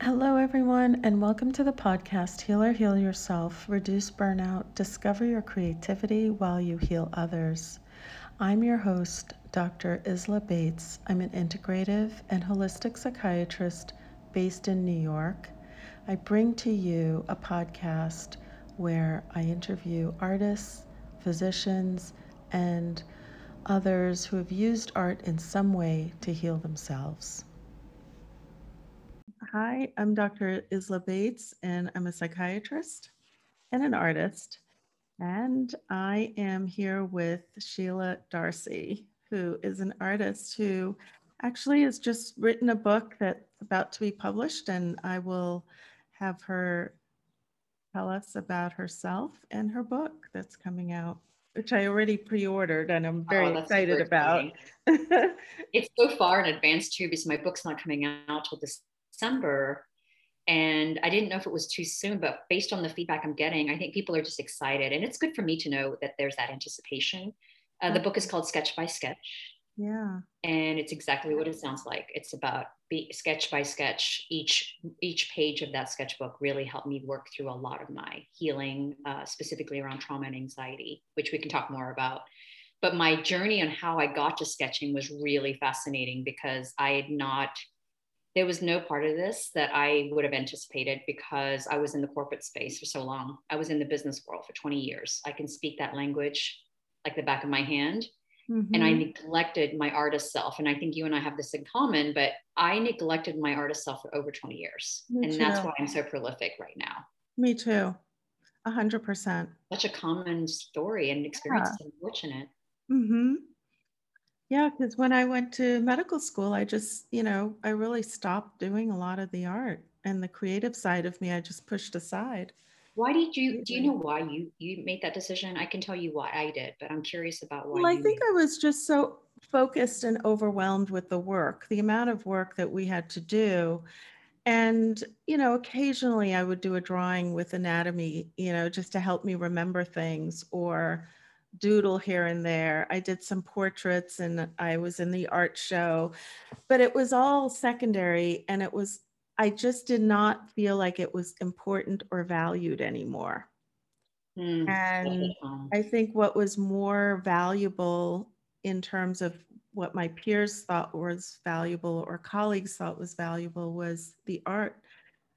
Hello, everyone, and welcome to the podcast Healer Heal Yourself Reduce Burnout, Discover Your Creativity While You Heal Others. I'm your host, Dr. Isla Bates. I'm an integrative and holistic psychiatrist based in New York. I bring to you a podcast where I interview artists, physicians, and others who have used art in some way to heal themselves. Hi, I'm Dr. Isla Bates, and I'm a psychiatrist and an artist. And I am here with Sheila Darcy, who is an artist who actually has just written a book that's about to be published, and I will have her tell us about herself and her book that's coming out, which I already pre-ordered and I'm very oh, excited about. it's so far in advance too, because my book's not coming out till December. And I didn't know if it was too soon, but based on the feedback I'm getting, I think people are just excited. And it's good for me to know that there's that anticipation. Uh, the book is called Sketch by Sketch. Yeah. And it's exactly what it sounds like. It's about be, sketch by sketch. Each each page of that sketchbook really helped me work through a lot of my healing, uh, specifically around trauma and anxiety, which we can talk more about. But my journey on how I got to sketching was really fascinating because I had not. There was no part of this that I would have anticipated because I was in the corporate space for so long. I was in the business world for 20 years. I can speak that language like the back of my hand Mm-hmm. And I mm-hmm. neglected my artist self. And I think you and I have this in common, but I neglected my artist self for over 20 years. Me and too. that's why I'm so prolific right now. Me too. A hundred percent. Such a common story and experience. Yeah. Unfortunate. Mm-hmm. Yeah, because when I went to medical school, I just, you know, I really stopped doing a lot of the art and the creative side of me, I just pushed aside. Why did you? Do you know why you you made that decision? I can tell you why I did, but I'm curious about why. Well, I think I was just so focused and overwhelmed with the work, the amount of work that we had to do. And, you know, occasionally I would do a drawing with anatomy, you know, just to help me remember things or doodle here and there. I did some portraits and I was in the art show, but it was all secondary and it was I just did not feel like it was important or valued anymore. Mm, and I think what was more valuable in terms of what my peers thought was valuable or colleagues thought was valuable was the art,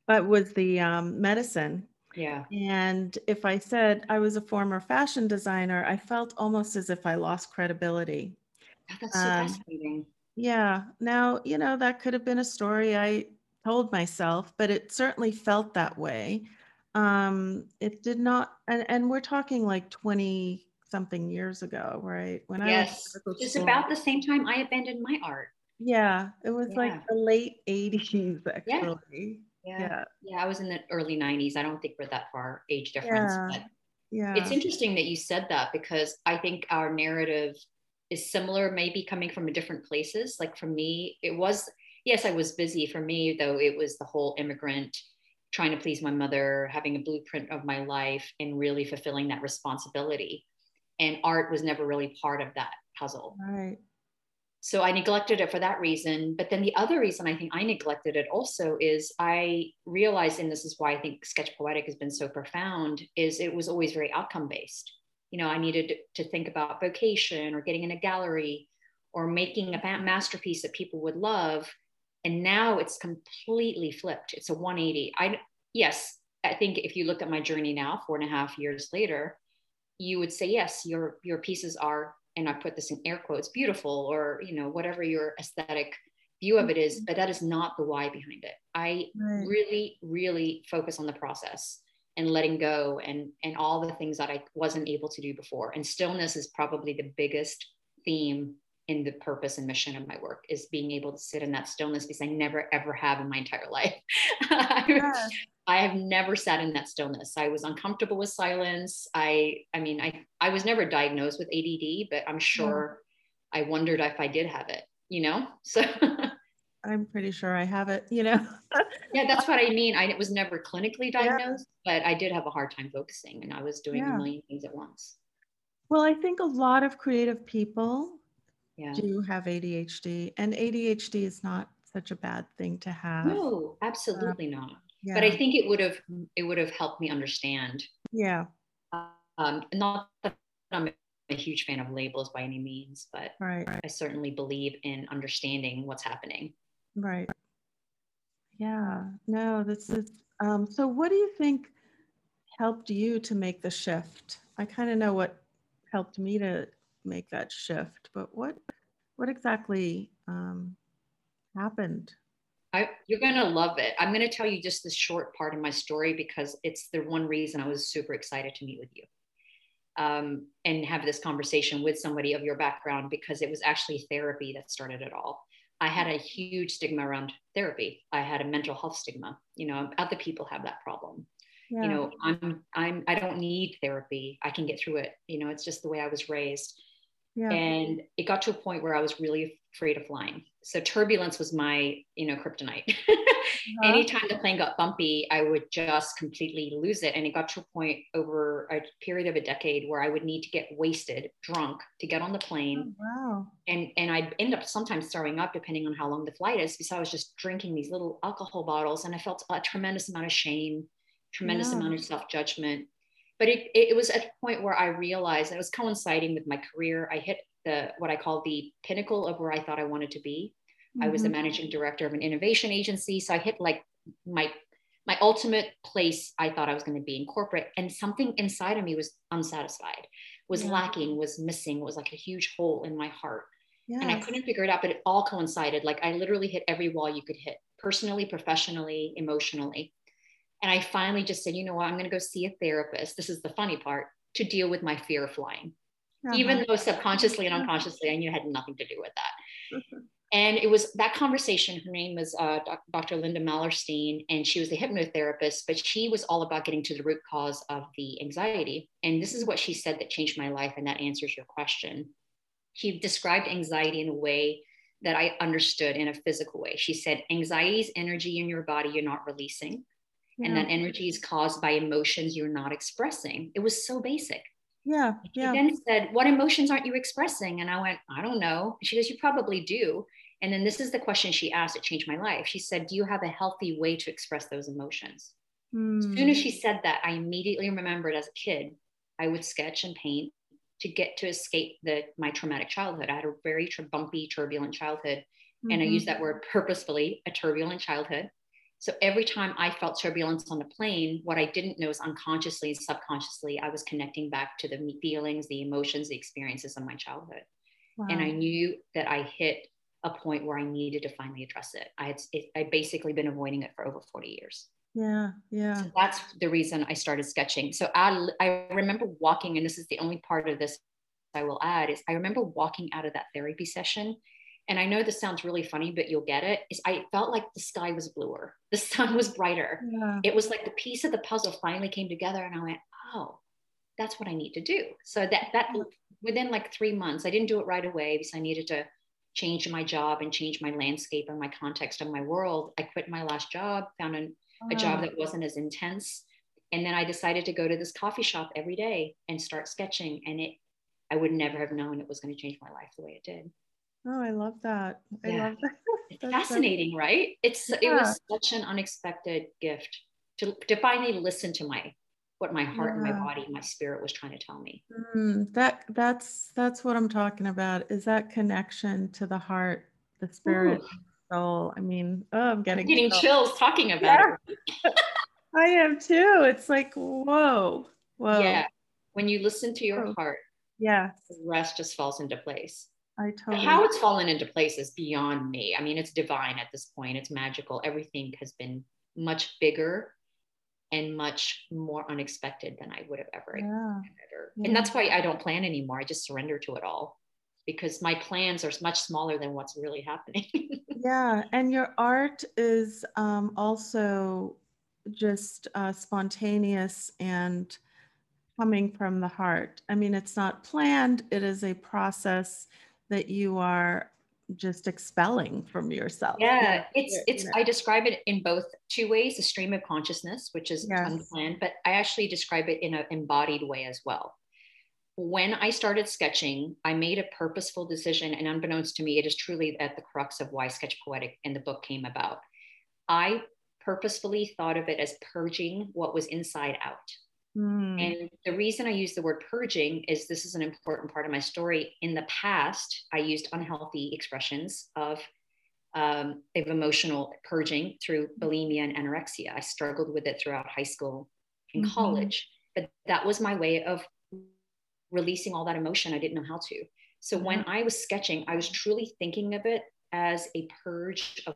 but was the um, medicine. Yeah. And if I said I was a former fashion designer, I felt almost as if I lost credibility. Oh, that's so um, fascinating. Yeah. Now, you know, that could have been a story I told myself, but it certainly felt that way. Um, it did not, and, and we're talking like 20 something years ago, right? When yes, I was it's about the same time I abandoned my art. Yeah, it was yeah. like the late 80s, actually. Yeah. Yeah. Yeah. I was in the early 90s. I don't think we're that far age difference, yeah. but yeah. It's interesting that you said that because I think our narrative is similar, maybe coming from different places. Like for me, it was yes, I was busy. For me, though, it was the whole immigrant trying to please my mother, having a blueprint of my life, and really fulfilling that responsibility. And art was never really part of that puzzle. Right. So I neglected it for that reason. But then the other reason I think I neglected it also is I realized, and this is why I think sketch poetic has been so profound, is it was always very outcome based. You know, I needed to think about vocation or getting in a gallery or making a masterpiece that people would love and now it's completely flipped it's a 180 i yes i think if you looked at my journey now four and a half years later you would say yes your your pieces are and i put this in air quotes beautiful or you know whatever your aesthetic view of it is mm-hmm. but that is not the why behind it. I right. really really focus on the process and letting go and and all the things that i wasn't able to do before. And stillness is probably the biggest theme in the purpose and mission of my work is being able to sit in that stillness because I never ever have in my entire life. yeah. I have never sat in that stillness. I was uncomfortable with silence. I I mean I I was never diagnosed with ADD, but I'm sure yeah. I wondered if I did have it, you know? So I'm pretty sure I have it, you know. yeah, that's what I mean. I was never clinically diagnosed, yeah. but I did have a hard time focusing and I was doing a million things at once. Well, I think a lot of creative people yeah. do have ADHD, and ADHD is not such a bad thing to have. No, absolutely uh, not. Yeah. But I think it would have it would have helped me understand. yeah, Um, not that I'm a huge fan of labels by any means, but right, I certainly believe in understanding what's happening. right. Yeah, no, this is, um, so what do you think helped you to make the shift? I kind of know what helped me to make that shift, but what, what exactly, um, happened? I, you're going to love it. I'm going to tell you just the short part of my story because it's the one reason I was super excited to meet with you um, and have this conversation with somebody of your background because it was actually therapy that started it all. I had a huge stigma around therapy. I had a mental health stigma. You know, other people have that problem. Yeah. You know, I'm I'm I don't need therapy. I can get through it. You know, it's just the way I was raised. Yeah, And it got to a point where I was really afraid of flying. So turbulence was my, you know, kryptonite. Uh-huh. Anytime the plane got bumpy, I would just completely lose it. And it got to a point over a period of a decade where I would need to get wasted, drunk to get on the plane. Oh, wow. And and I'd end up sometimes throwing up depending on how long the flight is, because I was just drinking these little alcohol bottles and I felt a tremendous amount of shame, tremendous Yeah. amount of self-judgment. But it, it was at a point where I realized it was coinciding with my career. I hit the what I call the pinnacle of where I thought I wanted to be. I was the Mhm. managing director of an innovation agency. So I hit like my my ultimate place I thought I was going to be in corporate. And something inside of me was unsatisfied, was Yeah. lacking, was missing, was like a huge hole in my heart. And I couldn't figure it out, but it all coincided. Like I literally hit every wall you could hit, personally, professionally, emotionally. And I finally just said, you know what, I'm going to go see a therapist. This is the funny part to deal with my fear of flying even Uh-huh. though subconsciously and unconsciously I knew it had nothing to do with that. And it was that conversation. Her name was uh, Dr. Linda Mallerstein, and she was a hypnotherapist, but she was all about getting to the root cause of the anxiety. And this is what she said that changed my life, and that answers your question. She described anxiety in a way that I understood in a physical way. She said, Anxiety is energy in your body you're not releasing, and that energy is caused by emotions you're not expressing. It was so basic. yeah, She yeah, then said, What emotions aren't you expressing? And I went, I don't know. She goes, You probably do. And then this is the question she asked that changed my life. She said, Do you have a healthy way to express those emotions? As soon Hmm. as she said that, I immediately remembered as a kid, I would sketch and paint to get to escape the my traumatic childhood. I had a very bumpy, turbulent childhood. And I Mhm. use that word purposefully, a turbulent childhood. So every time I felt turbulence on the plane, what I didn't know is unconsciously and subconsciously, I was connecting back to the feelings, the emotions, the experiences of my childhood. And I knew that I hit a point where I needed to finally address it. I had it, I'd basically been avoiding it for over 40 years. Yeah, yeah. So that's the reason I started sketching. So I, I remember walking, and this is the only part of this I will add is I remember walking out of that therapy session. And I know this sounds really funny, but you'll get it. Is I felt like the sky was bluer, the sun was brighter. Yeah. It was like the piece of the puzzle finally came together, and I went, "Oh, that's what I need to do." So that that within like three months, I didn't do it right away because I needed to change my job and change my landscape and my context of my world. I quit my last job, found an a job that wasn't as intense. And then I decided to go to this coffee shop every day and start sketching. And it, I would never have known it was going to change my life the way it did. Oh, I love that. I Yeah. love that. It's That's so- fascinating, right? It's it was such an unexpected gift to, to finally listen to my what my heart and my Yeah. body, my spirit was trying to tell me. Mm, that that's that's what I'm talking about. Is that connection to the heart, the spirit, Ooh. soul. I mean, oh, I'm I'm getting, getting chills. chills talking about Yeah. it. I am too. It's like whoa, whoa. Yeah. When you listen to your Oh. heart, yeah, the rest just falls into place. I totally. how it's fallen into place is beyond me. I mean, it's divine at this point. It's magical. Everything has been much bigger and much more unexpected than I would have ever yeah. expected. Yeah. And that's why I don't plan anymore. I just surrender to it all because my plans are much smaller than what's really happening. Yeah, and your art is um, also just uh, spontaneous and coming from the heart. I mean, it's not planned, it is a process that you are just expelling from yourself. yeah, it's you it's know. I describe it in both two ways, a stream of consciousness, which is Yes. unplanned, but I actually describe it in an embodied way as well. when I started sketching, I made a purposeful decision, and unbeknownst to me, it is truly at the crux of why Sketch Poetic and the book came about. I purposefully thought of it as purging what was inside out. Mm. And the reason I use the word purging is this is an important part of my story. In the past, I used unhealthy expressions of um, of emotional purging through bulimia and anorexia. I struggled with it throughout high school and mm-hmm. college, but that was my way of releasing all that emotion. I didn't know how to. So mm-hmm. when I was sketching, I was truly thinking of it as a purge of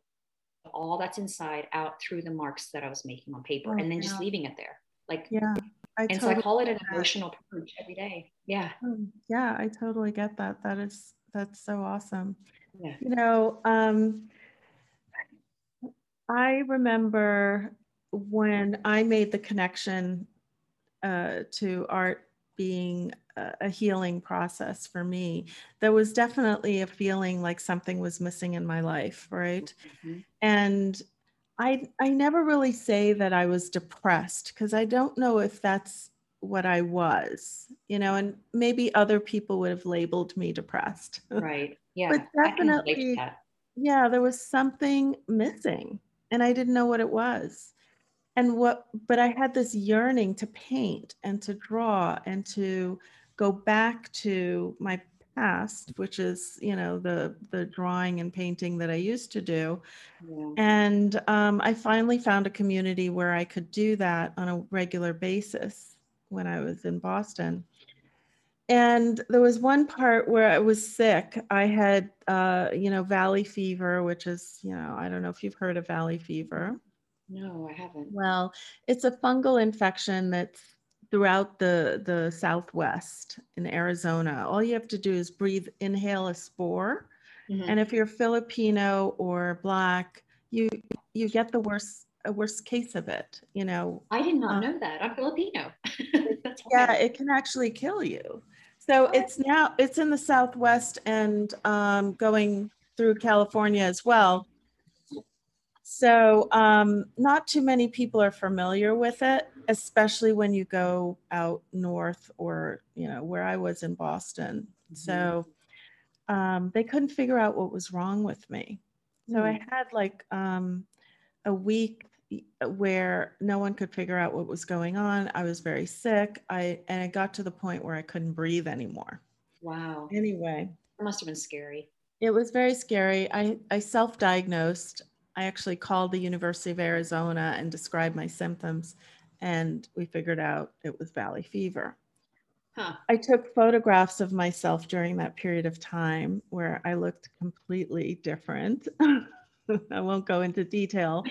all that's inside out through the marks that I was making on paper oh, and then yeah. just leaving it there. Like, yeah. I and totally so I call it an emotional purge every day. Yeah. Hmm. Yeah, I totally get that. That is, that's so awesome. Yeah. You know, um, I remember when I made the connection uh, to art being a, a healing process for me, there was definitely a feeling like something was missing in my life, right? Mm-hmm. And I I never really say that I was depressed because I don't know if that's what I was, you know, and maybe other people would have labeled me depressed. Right. Yeah. but definitely, yeah, there was something missing and I didn't know what it was. And what, but I had this yearning to paint and to draw and to go back to my past, which is, you know, the the drawing and painting that I used to do. Yeah. And um, I finally found a community where I could do that on a regular basis when I was in Boston. And there was one part where I was sick. I had, uh, you know, valley fever, which is, you know, I don't know if you've heard of valley fever. No, I haven't. Well, it's a fungal infection that's throughout the the Southwest in Arizona. All you have to do is breathe, inhale a spore, mm-hmm. and if you're Filipino or Black, you you get the worst a worst case of it. You know. I did not um, know that. I'm Filipino. yeah, it can actually kill you. So it's now it's in the Southwest and um, going through California as well. So um, not too many people are familiar with it, especially when you go out north or you know where I was in Boston. Mm-hmm. So um, they couldn't figure out what was wrong with me. So mm-hmm. I hmm. had like um, a week where no one could figure out what was going on. I was very sick. I and it got to the point where I couldn't breathe anymore. Wow. Anyway, it must have been scary. It was very scary. I I self-diagnosed. I actually called the University of Arizona and described my symptoms and we figured out it was valley fever. Huh. I took photographs of myself during that period of time where I looked completely different. I won't go into detail,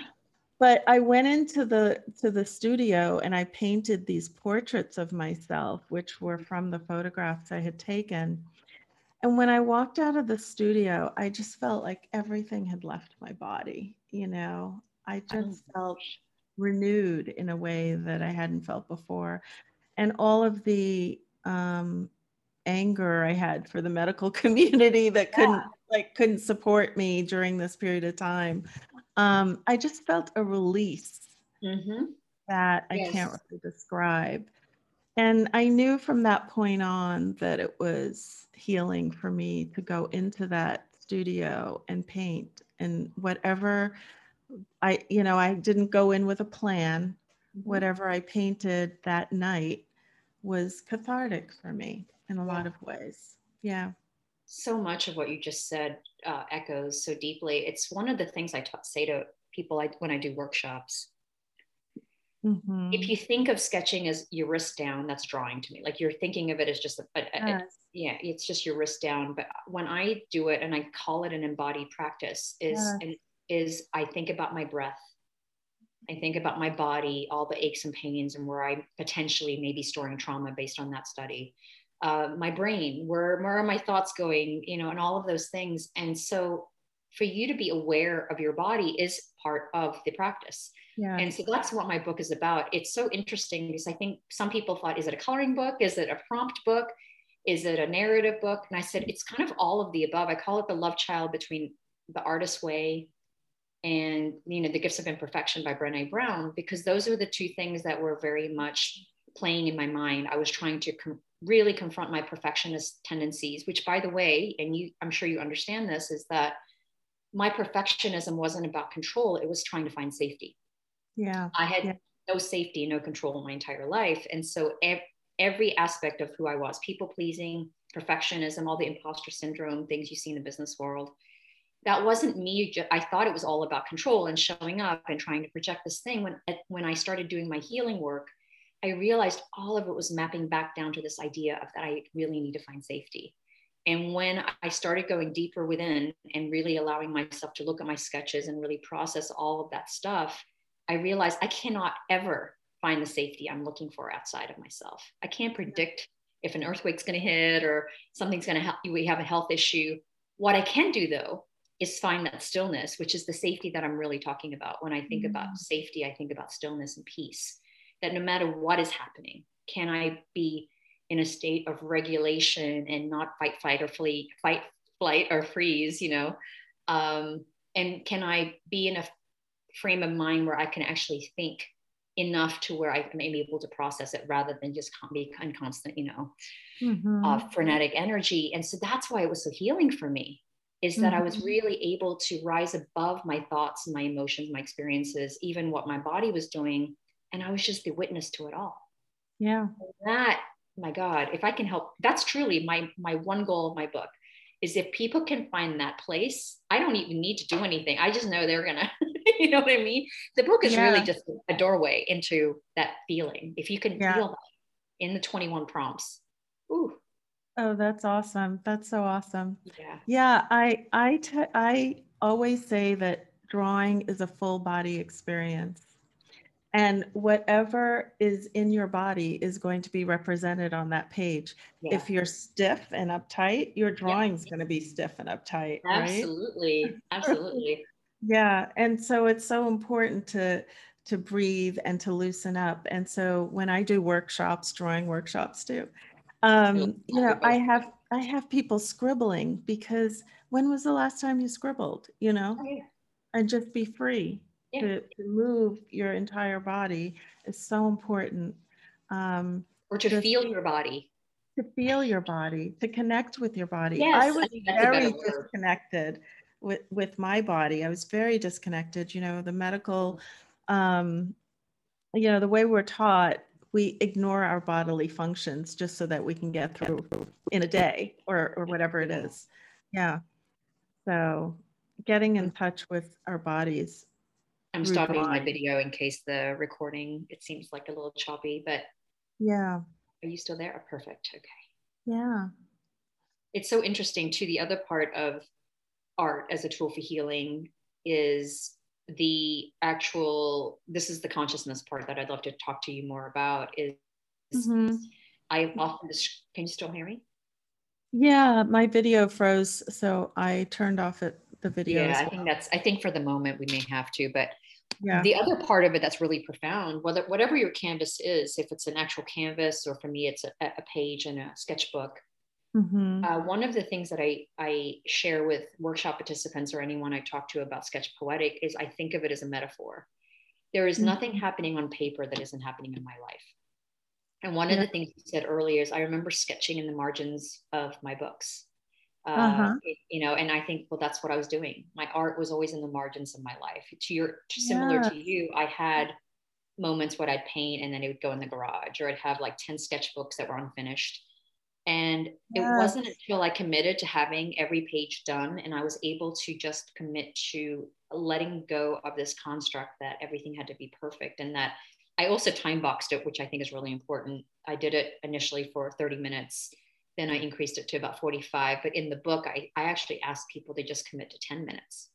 but I went into the to the studio and I painted these portraits of myself, which were from the photographs I had taken. And when I walked out of the studio, I just felt like everything had left my body. You know, I just oh. felt renewed in a way that I hadn't felt before. And all of the um, anger I had for the medical community that couldn't yeah. like couldn't support me during this period of time um, I just felt a release mm-hmm. that I yes. can't really describe. And I knew from that point on that it was healing for me to go into that studio and paint and whatever I, you know, I didn't go in with a plan. Mm-hmm. Whatever I painted that night was cathartic for me in a yeah. lot of ways. Yeah so much of what you just said uh, echoes so deeply. It's one of the things I say to people I, when I do workshops. Mm-hmm. If you think of sketching as your wrist down, that's drawing to me. Like you're thinking of it as just a, a, yes. a, yeah, it's just your wrist down. But when I do it and I call it an embodied practice, is yes. and is I think about my breath. I think about my body, all the aches and pains, and where I potentially may be storing trauma based on that study. Uh, my brain where, where are my thoughts going you know and all of those things. And so for you to be aware of your body is part of the practice. Yeah. and so that's what my book is about. It's so interesting because i think some people thought is it a coloring book? Is it a prompt book? Is it a narrative book? And i said it's kind of all of the above. I call it the love child between the artist's way and you know the gifts of imperfection by brene brown because those are the two things that were very much playing in my mind i was trying to com- really confront my perfectionist tendencies, which by the way, and you I'm sure you understand this, is that my perfectionism wasn't about control, it was trying to find safety. Yeah. I had yeah. no safety, no control in my entire life. And so ev- every aspect of who I was, people pleasing, perfectionism, all the imposter syndrome, things you see in the business world, that wasn't me. I thought it was all about control and showing up and trying to project this thing. When, when I started doing my healing work, I realized all of it was mapping back down to this idea of that I really need to find safety. And when I started going deeper within and really allowing myself to look at my sketches and really process all of that stuff, I realized I cannot ever find the safety I'm looking for outside of myself. I can't predict if an earthquake's going to hit or something's going to help we have a health issue. What I can do though is find that stillness, which is the safety that I'm really talking about. When I think mm-hmm. about safety, I think about stillness and peace. That no matter what is happening, can I be in a state of regulation and not fight, fight or flee, fight, flight, or freeze, you know? Um, and can I be in a frame of mind where I can actually think enough to where I am able to process it rather than just be in constant, you know, mm-hmm. uh, frenetic energy. And so that's why it was so healing for me is that mm-hmm. I was mm-hmm. really able to rise above my thoughts and my emotions, my experiences, even what my body was doing. And I was just the witness to it all. Yeah. And that my God, if I can help, that's truly my my one goal of my book is if people can find that place, I don't even need to do anything. I just know they're gonna, you know what I mean? The book is yeah. really just a doorway into that feeling. If you can yeah. feel that in the 21 prompts. Ooh. Oh, that's awesome. That's so awesome. Yeah. Yeah. I I t- I always say that drawing is a full body experience and whatever is in your body is going to be represented on that page yeah. if you're stiff and uptight your drawing's yeah. going to be stiff and uptight absolutely right? absolutely yeah and so it's so important to to breathe and to loosen up and so when i do workshops drawing workshops too um you know i have i have people scribbling because when was the last time you scribbled you know oh, yeah. and just be free yeah. to, to move your entire body is so important. Um, or to just, feel your body. To feel your body, to connect with your body. Yes, I was I very disconnected with, with my body. I was very disconnected. You know, the medical, um, you know, the way we're taught, we ignore our bodily functions just so that we can get through in a day or, or whatever it is. Yeah. So getting in touch with our bodies I'm stopping my video in case the recording it seems like a little choppy, but yeah. Are you still there? Oh, perfect. Okay. Yeah. It's so interesting too. The other part of art as a tool for healing is the actual this is the consciousness part that I'd love to talk to you more about is mm-hmm. I often can you still hear me? Yeah, my video froze, so I turned off it the video. Yeah, I think that's I think for the moment we may have to, but yeah. the other part of it that's really profound, whether whatever your canvas is, if it's an actual canvas or for me it's a, a page in a sketchbook. Mm-hmm. Uh, one of the things that I, I share with workshop participants or anyone I talk to about sketch poetic is I think of it as a metaphor. There is mm-hmm. nothing happening on paper that isn't happening in my life. And one yeah. of the things you said earlier is I remember sketching in the margins of my books uh, uh-huh. you know and i think well that's what i was doing my art was always in the margins of my life to your to similar yeah. to you i had moments where i'd paint and then it would go in the garage or i'd have like 10 sketchbooks that were unfinished and it wasn't until i committed to having every page done and i was able to just commit to letting go of this construct that everything had to be perfect and that i also time boxed it which i think is really important i did it initially for 30 minutes then I increased it to about 45. But in the book, I, I actually asked people to just commit to 10 minutes.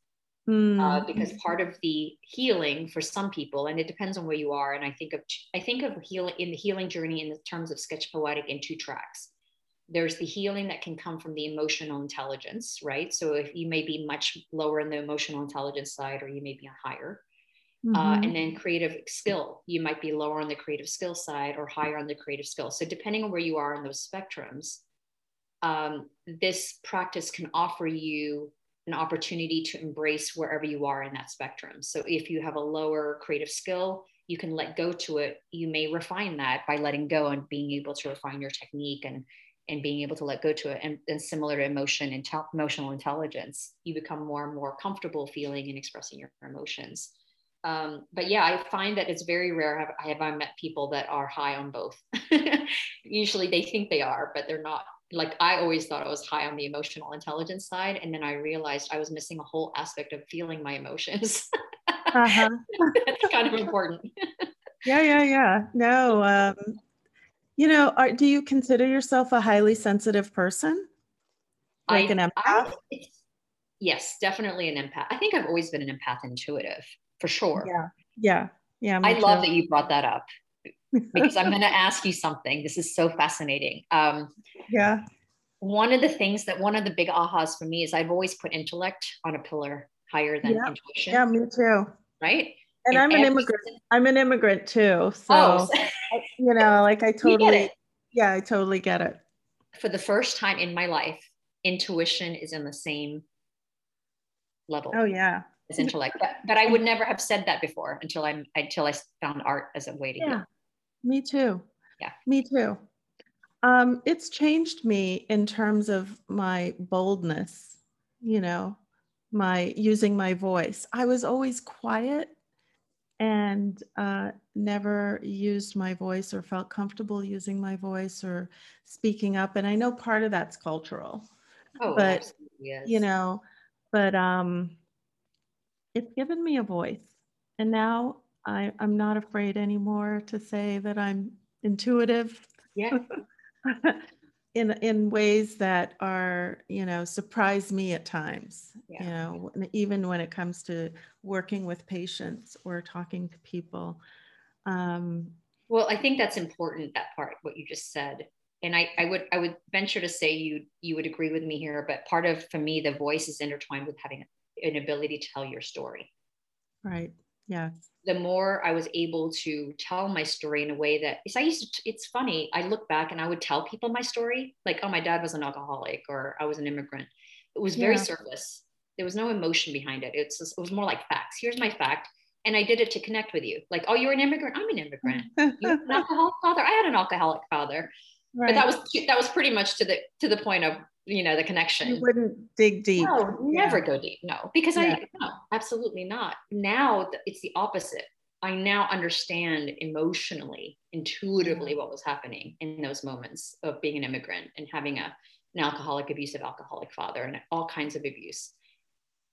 Mm. Uh, because part of the healing for some people, and it depends on where you are, and I think of I think of healing in the healing journey in the terms of sketch poetic in two tracks. There's the healing that can come from the emotional intelligence, right? So if you may be much lower in the emotional intelligence side, or you may be higher, Mm-hmm. Uh, and then creative skill you might be lower on the creative skill side or higher on the creative skill so depending on where you are in those spectrums um, this practice can offer you an opportunity to embrace wherever you are in that spectrum. So if you have a lower creative skill, you can let go to it you may refine that by letting go and being able to refine your technique and and being able to let go to it and, and similar to emotion and emotional intelligence you become more and more comfortable feeling and expressing your emotions. Um, but yeah i find that it's very rare have, have i met people that are high on both. Usually they think they are but they're not. Like i always thought i was high on the emotional intelligence side and then i realized i was missing a whole aspect of feeling my emotions. Uh-huh. that's kind of important. Yeah yeah yeah. No um, you know are, do you consider yourself a highly sensitive person? Like I, an empath I, yes definitely an empath. I think i've always been an empath intuitive for sure. Yeah. Yeah. Yeah i love that you brought that up because i'm going to ask you something. This is so fascinating. Um, yeah. one of the things that one of the big ahas for me is i've always put intellect on a pillar higher than yeah. intuition. Yeah me too. Right? And, I'm an immigrant. I'm an immigrant too. So, oh. You know, like I totally, yeah, I totally get it. For the first time in my life, intuition is in the same level. Oh yeah. As intellect, but, but I would never have said that before until I'm until I found art as a way to yeah. heal. Me too. Yeah. Me too. Um, it's changed me in terms of my boldness, you know, my using my voice. I was always quiet and uh, never used my voice or felt comfortable using my voice or speaking up. And I know part of that's cultural, oh, but you know, but um, it's given me a voice, and now I, I'm not afraid anymore to say that I'm intuitive. Yeah. in in ways that are you know surprise me at times yeah. you know even when it comes to working with patients or talking to people. Um, well i think that's important that part what you just said. And I, I would i would venture to say you you would agree with me here but part of for me the voice is intertwined with having an ability to tell your story. Right yeah the more I was able to tell my story in a way that I used to, it's funny. I look back and I would tell people my story, like, oh, my dad was an alcoholic or I was an immigrant. It was very yeah. surface. There was no emotion behind it. It's just, it was more like facts. Here's my fact. And I did it to connect with you. Like, oh, you're an immigrant. I'm an immigrant. you an alcoholic father. I had an alcoholic father. Right. But that was that was pretty much to the to the point of you know the connection. You wouldn't dig deep. No never yeah. go deep. No because yeah. i no absolutely not. Now it's the opposite. I now understand emotionally intuitively what was happening in those moments of being an immigrant and having a an alcoholic abusive alcoholic father and all kinds of abuse.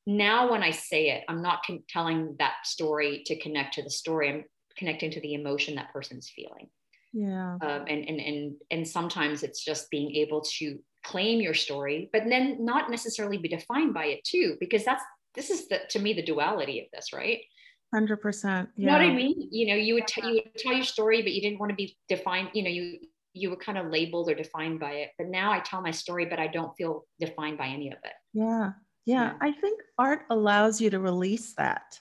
Now when i say it i'm not con- telling that story to connect to the story. I'm connecting to the emotion that person's feeling. Yeah. Um, and, and and and sometimes it's just being able to claim your story, but then not necessarily be defined by it too, because that's this is the to me the duality of this, right? Hundred percent. You know what I mean? You know, you would t- you would tell your story, but you didn't want to be defined. You know, you you were kind of labeled or defined by it. But now I tell my story, but I don't feel defined by any of it. Yeah. Yeah. yeah. I think art allows you to release that,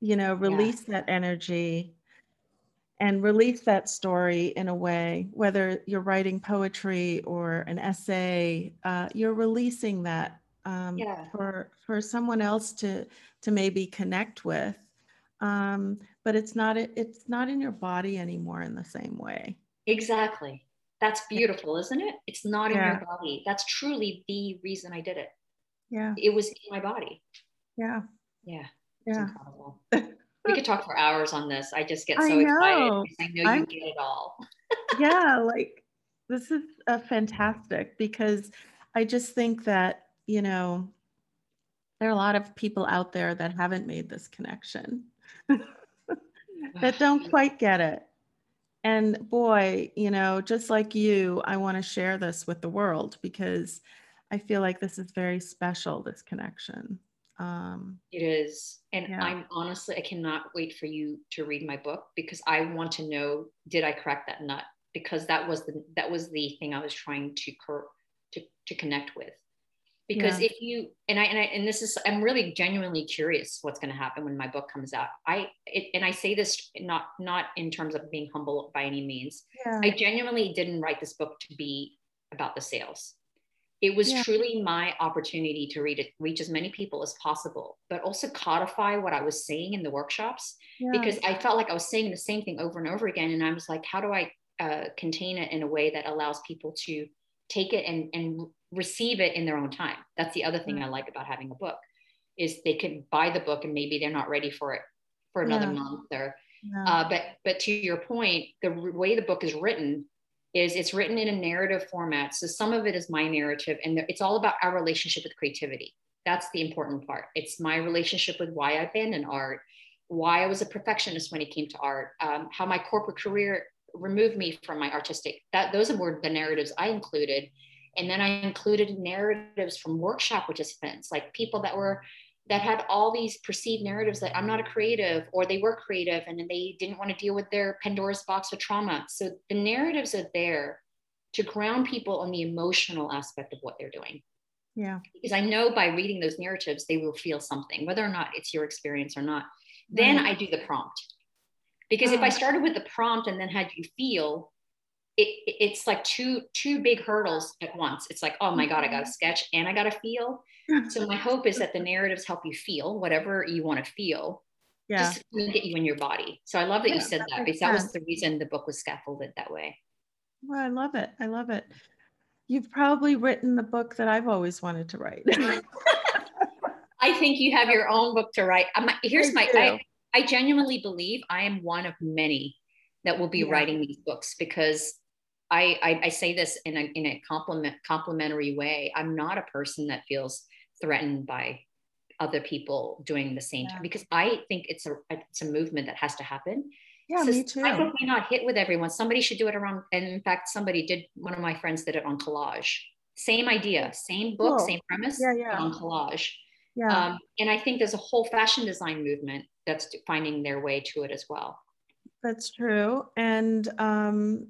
you know, release yeah. that energy and release that story in a way, whether you're writing poetry or an essay, uh, you're releasing that um, yeah. for for someone else to to maybe connect with. Um, but it's not it's not in your body anymore in the same way. Exactly. That's beautiful, isn't it? It's not in yeah. your body. That's truly the reason I did it. Yeah. It was in my body. Yeah. Yeah. Yeah. we could talk for hours on this. I just get so I excited. I know you I'm, get it all. yeah, like this is a fantastic because I just think that, you know, there are a lot of people out there that haven't made this connection, that don't quite get it. And boy, you know, just like you, I want to share this with the world because I feel like this is very special, this connection. Um, it is. And yeah. I'm honestly, I cannot wait for you to read my book because I want to know, did I crack that nut? Because that was the, that was the thing I was trying to, cur- to, to connect with. Because yeah. if you, and I, and I, and this is, I'm really genuinely curious what's going to happen when my book comes out. I, it, and I say this not, not in terms of being humble by any means. Yeah. I genuinely didn't write this book to be about the sales. It was Yeah. truly my opportunity to read it, reach as many people as possible, but also codify what I was saying in the workshops Yeah. because I felt like I was saying the same thing over and over again. And I was like, how do I uh, contain it in a way that allows people to take it and, and receive it in their own time? That's the other thing Right. I like about having a book is they can buy the book and maybe they're not ready for it for another Yeah. month or uh, but but to your point, the way the book is written is it's written in a narrative format. So some of it is my narrative, and it's all about our relationship with creativity. That's the important part. It's my relationship with why I abandoned art, why I was a perfectionist when it came to art, um, how my corporate career removed me from my artistic. That those were the narratives I included, and then I included narratives from workshop participants, like people that were that had all these perceived narratives that I'm not a creative or they were creative and then they didn't want to deal with their Pandora's box of trauma. So the narratives are there to ground people on the emotional aspect of what they're doing. yeah. Because I know by reading those narratives, they will feel something, whether or not it's your experience or not. Then Right. I do the prompt. Because if I Oh. started with the prompt and then had you feel, it, it- it's like two two big hurdles at once. It's like, oh my God, I got to mm-hmm. sketch and I got to feel. So my hope is that the narratives help you feel whatever you want to feel, yeah. just get you in your body. So I love that Yeah, you said that that, because that was the reason the book was scaffolded that way. Well, I love it. I love it. You've probably written the book that I've always wanted to write. I think you have your own book to write. I'm, here's my. I, I genuinely believe I am one of many that will be Yeah. writing these books because I, I I say this in a in a compliment complimentary way. I'm not a person that feels threatened by other people doing the same Yeah. because I think it's a it's a movement that has to happen. yeah, So me I too. book may not hit with everyone. Somebody should do it around. And in fact, somebody did. One of my friends did it on collage. Same idea, same book, Cool. same premise, Yeah, yeah. on collage. Yeah. Um, and I think there's a whole fashion design movement that's finding their way to it as well. That's true. And um,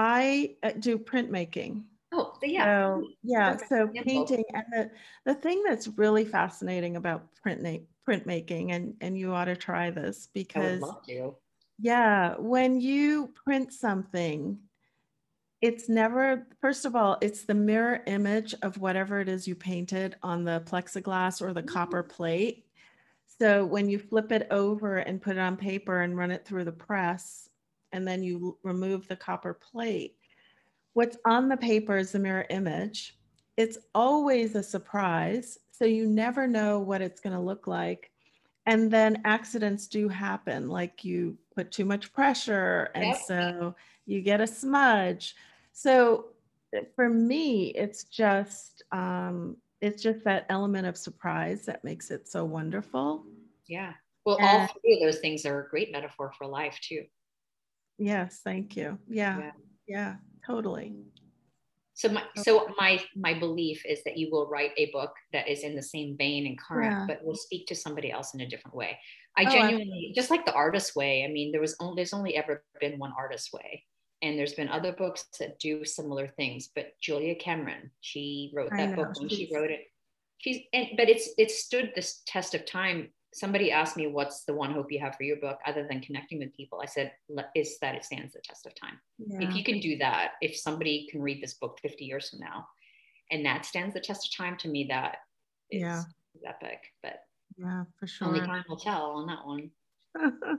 I uh, do printmaking. Oh, yeah. So, yeah, Perfect so painting and the, the thing that's really fascinating about print printmaking, and, and you ought to try this because. Yeah, when you print something, it's never, first of all, it's the mirror image of whatever it is you painted on the plexiglass or the copper plate. So when you flip it over and put it on paper and run it through the press, and then you remove the copper plate, what's on the paper is the mirror image. It's always a surprise. So you never know what it's going to look like. And then accidents do happen, like you put too much pressure, and Yep. so you get a smudge. So uh, for me, it's just um, it's just that element of surprise that makes it so wonderful. Yeah. Well, all three of those things are a great metaphor for life too. Yes, thank you. Yeah, Yeah. yeah, totally. So my so my my belief is that you will write a book that is in the same vein and current, Yeah. but will speak to somebody else in a different way. I Oh, genuinely just like the artist way. I mean, there was only there's only ever been one artist way. And there's been other books that do similar things, but Julia Cameron, she wrote that book when she wrote it. She's and but it's it's stood this test of time. Somebody asked me, "What's the one hope you have for your book, other than connecting with people?" I said, "Le- "Is that it stands the test of time." Yeah, if you can do that if somebody can read this book 50 years from now and that stands the test of time to me that is Yeah. epic but yeah, for sure only time will tell on that one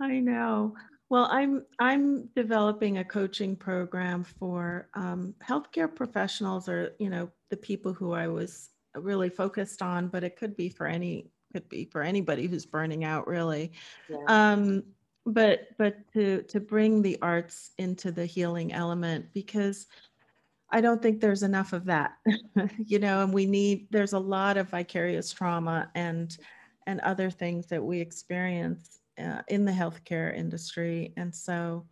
I know. Well, I'm I'm developing a coaching program for um, healthcare professionals, or you know, the people who I was really focused on, but it could be for any could be for anybody who's burning out, really. yeah. Um, but but to to bring the arts into the healing element because I don't think there's enough of that, you know, and we need there's a lot of vicarious trauma and and other things that we experience uh, in the healthcare industry, and so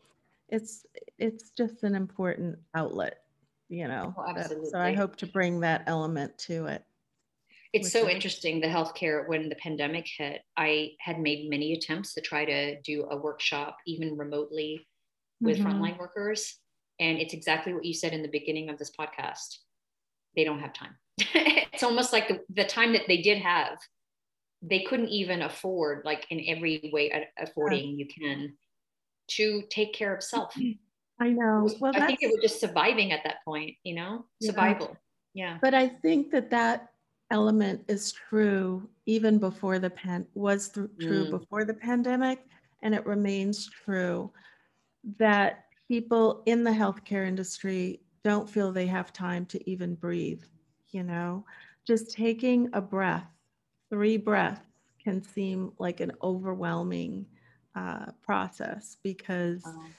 it's it's just an important outlet, you know. Oh, that- So I hope to bring that element to it. It's so interesting the healthcare when the pandemic hit i had made many attempts to try to do a workshop even remotely with Mhm. frontline workers and it's exactly what you said in the beginning of this podcast they don't have time it's almost like the, the time that they did have they couldn't even afford like in every way affording you can to take care of self I know. Well, i think it was just surviving at that point you know Yeah. survival Yeah. But I think that that element is true even before the pen was th- true Mm. before the pandemic, and it remains true that people in the healthcare industry don't feel they have time to even breathe. You know, just taking a breath, three breaths can seem like an overwhelming uh, process because Um,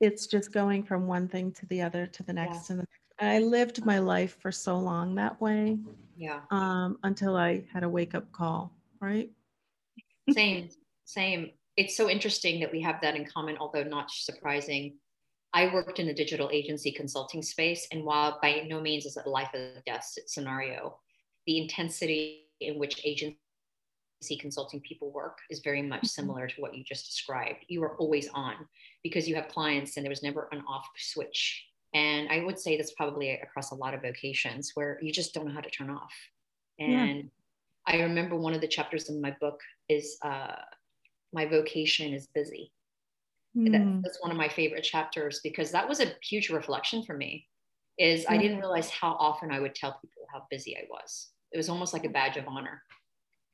it's just going from one thing to the other to the next and the next. And I lived my life for so long that way yeah. um, until I had a wake up call, right? Same, same. It's so interesting that we have that in common, although not surprising. I worked in the digital agency consulting space, and while by no means is it a life or death scenario, the intensity in which agency consulting people work is very much similar to what you just described. You are always on because you have clients, and there was never an off switch. And I would say that's probably across a lot of vocations where you just don't know how to turn off. And Yeah. I remember one of the chapters in my book is uh, my vocation is busy. That- Mm, that's one of my favorite chapters because that was a huge reflection for me. Is I didn't realize how often I would tell people how busy I was. It was almost like a badge of honor.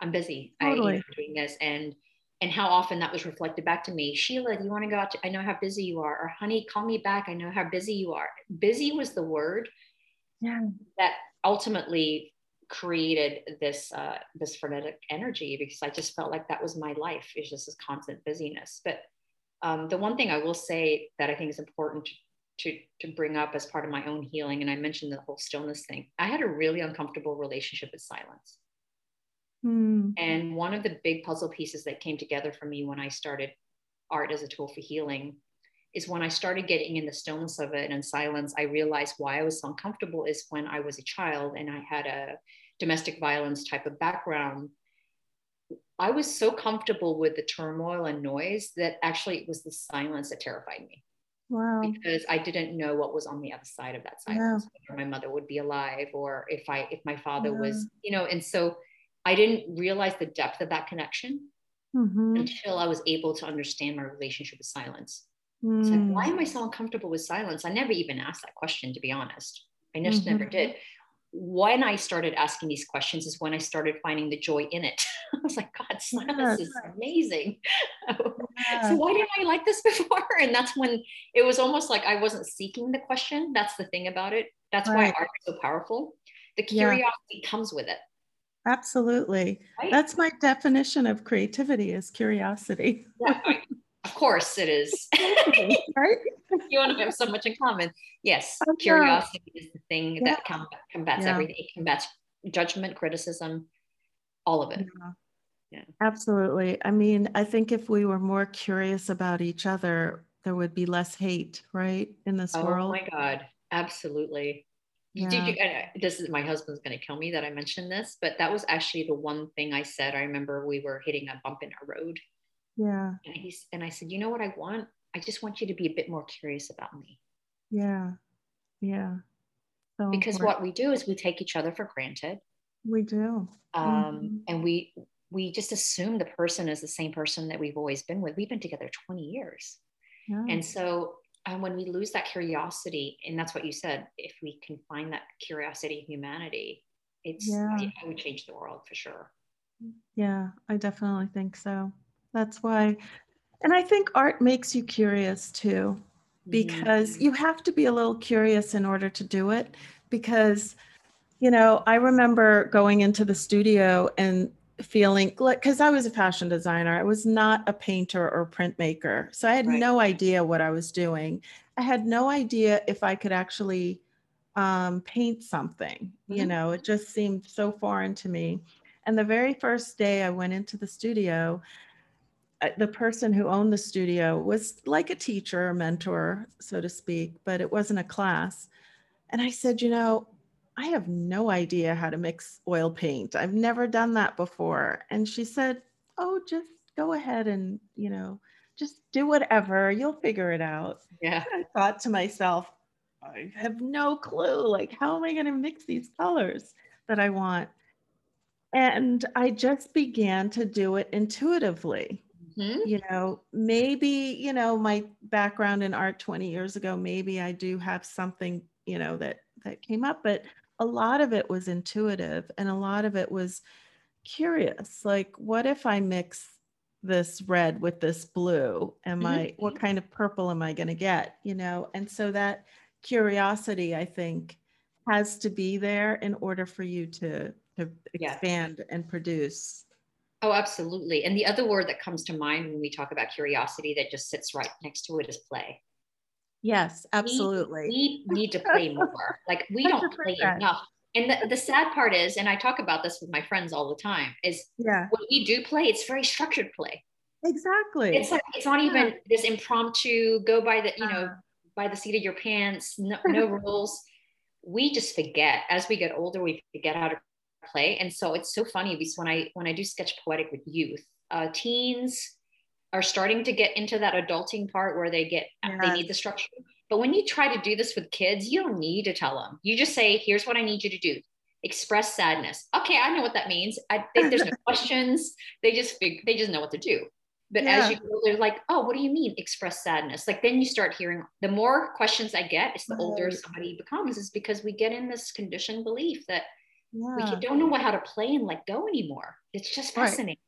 I'm busy. I, you know, Totally. I'm doing this, and and how often that was reflected back to me. Sheila, do you want to go out? To, I know how busy you are. Or honey, call me back. I know how busy you are. Busy was the word yeah. that ultimately created this uh, this frenetic energy because I just felt like that was my life. It's just this constant busyness. But um, the one thing I will say that I think is important to to bring up as part of my own healing, and I mentioned the whole stillness thing. I had a really uncomfortable relationship with silence. Mm, And one of the big puzzle pieces that came together for me when I started art as a tool for healing is when I started getting in the stillness of it and in silence, I realized why I was so uncomfortable is when I was a child and I had a domestic violence type of background. I was so comfortable with the turmoil and noise that actually it was the silence that terrified me wow. because I didn't know what was on the other side of that Yeah. silence. Whether my mother would be alive, or if I if my father Yeah. was, you know, and so I didn't realize the depth of that connection Mhm, until I was able to understand my relationship with silence. It's like, mm, why am I so uncomfortable with silence? I never even asked that question, to be honest. I just never Mhm. did. When I started asking these questions is when I started finding the joy in it. I was like, God, silence is amazing. yeah. so why didn't I like this before? And that's when it was almost like I wasn't seeking the question. That's the thing about it. That's why art is so powerful. The Yeah. curiosity comes with it. Absolutely. Right? That's my definition of creativity is curiosity. Yeah, I- of course it is. right? you and I have so much in common. Yes, know. curiosity is the thing Yeah. that com- combats Yeah. everything. It combats judgment, criticism, all of it. Yeah. Yeah. Absolutely. I mean, I think if we were more curious about each other, there would be less hate, right, in this Oh world. Oh my God, absolutely. You- Did you, and, uh, this is my husband's going to kill me that I mentioned this, but that was actually the one thing I said. I remember we were hitting a bump in our road, Yeah. and he's and I said, "You know what I want? I just want you to be a bit more curious about me." Yeah. Yeah. So Because important. what we do is we take each other for granted. we do. um, Mhm. and we we just assume the person is the same person that we've always been with we've been together 20 years Yeah. and so and when we lose that curiosity and that's what you said if we can find that curiosity and humanity it's Yeah. I, I would change the world for sure Yeah, I definitely think so. That's why, and I think art makes you curious too, Mm-hmm. because you have to be a little curious in order to do it. Because, you know, I remember going into the studio and feeling like, because I was a fashion designer, I was not a painter or printmaker. So I had Right. no idea what I was doing. I had no idea if I could actually um, paint something. You Mhm. know, it just seemed so foreign to me. And the very first day I went into the studio, the person who owned the studio was like a teacher, a mentor, so to speak, but it wasn't a class. And I said, you know, I have no idea how to mix oil paint. I've never done that before. And she said, oh, just go ahead and, you know, just do whatever. You'll figure it out. yeah I thought to myself, I have no clue. Like, how am I going to mix these colors that I want? And I just began to do it intuitively. Mhm. You know, maybe, you know, my background in art 20 years ago, maybe I do have something, you know, that that came up, but a lot of it was intuitive and a lot of it was curious. Like, what if I mix this red with this blue? Am Mhm. I, what kind of purple am I going to get? You know, and so that curiosity, I think, has to be there in order for you to, to Yeah. expand and produce. Oh, absolutely. And the other word that comes to mind when we talk about curiosity that just sits right next to it is play. Yes, absolutely. We need to play more. Like we don't play enough. And the, the sad part is, and I talk about this with my friends all the time, is yeah, when we do play, it's very structured play. exactly. It's like it's not even this impromptu go by the, you know, Uh, by the seat of your pants, no, no rules. We just forget as we get older, we forget how to play. And so it's so funny because when I when I do sketch poetic with youth, uh, teens are starting to get into that adulting part where they get they need the structure. But when you try to do this with kids, you don't need to tell them. You just say, "Here's what I need you to do." Express sadness. Okay, I know what that means. I think there's no questions. They just fig- they just know what to do. But Yeah. as you go, they're like, "Oh, what do you mean express sadness?" Like then you start hearing. The more questions I get, it's the older somebody becomes. Is because we get in this conditioned belief that we yeah. can- don't know how to play and let go anymore. It's just Right. fascinating.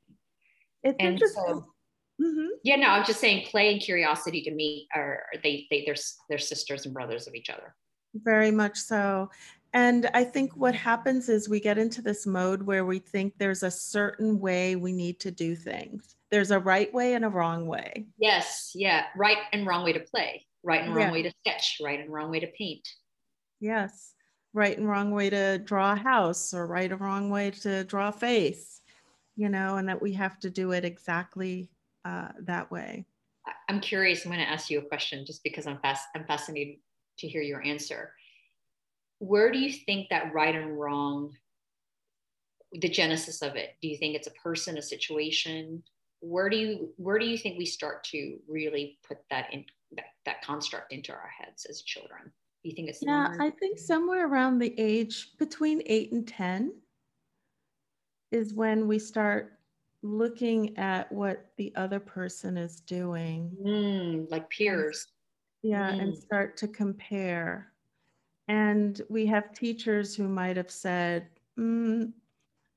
It's And interesting. so, Mhm. yeah, no, I'm just saying, play and curiosity to me are they they they're they're sisters and brothers of each other. Very much so. And I think what happens is we get into this mode where we think there's a certain way we need to do things. There's a right way and a wrong way. Yes, yeah, right and wrong way to play, right and wrong Yeah. way to sketch, right and wrong way to paint. Yes. Right and wrong way to draw a house or right or wrong way to draw a face, you know, and that we have to do it exactly uh, that way. I'm curious. I'm going to ask you a question just because I'm fast. I'm fascinated to hear your answer. Where do you think that right and wrong, the genesis of it? Do you think it's a person, a situation? Where do you where do you think we start to really put that in that, that construct into our heads as children? Do you think it's Yeah, I think somewhere around the age between eight and 10 is when we start looking at what the other person is doing. Mm, like peers? Yeah, and Mm. start to compare. And we have teachers who might have said, mm,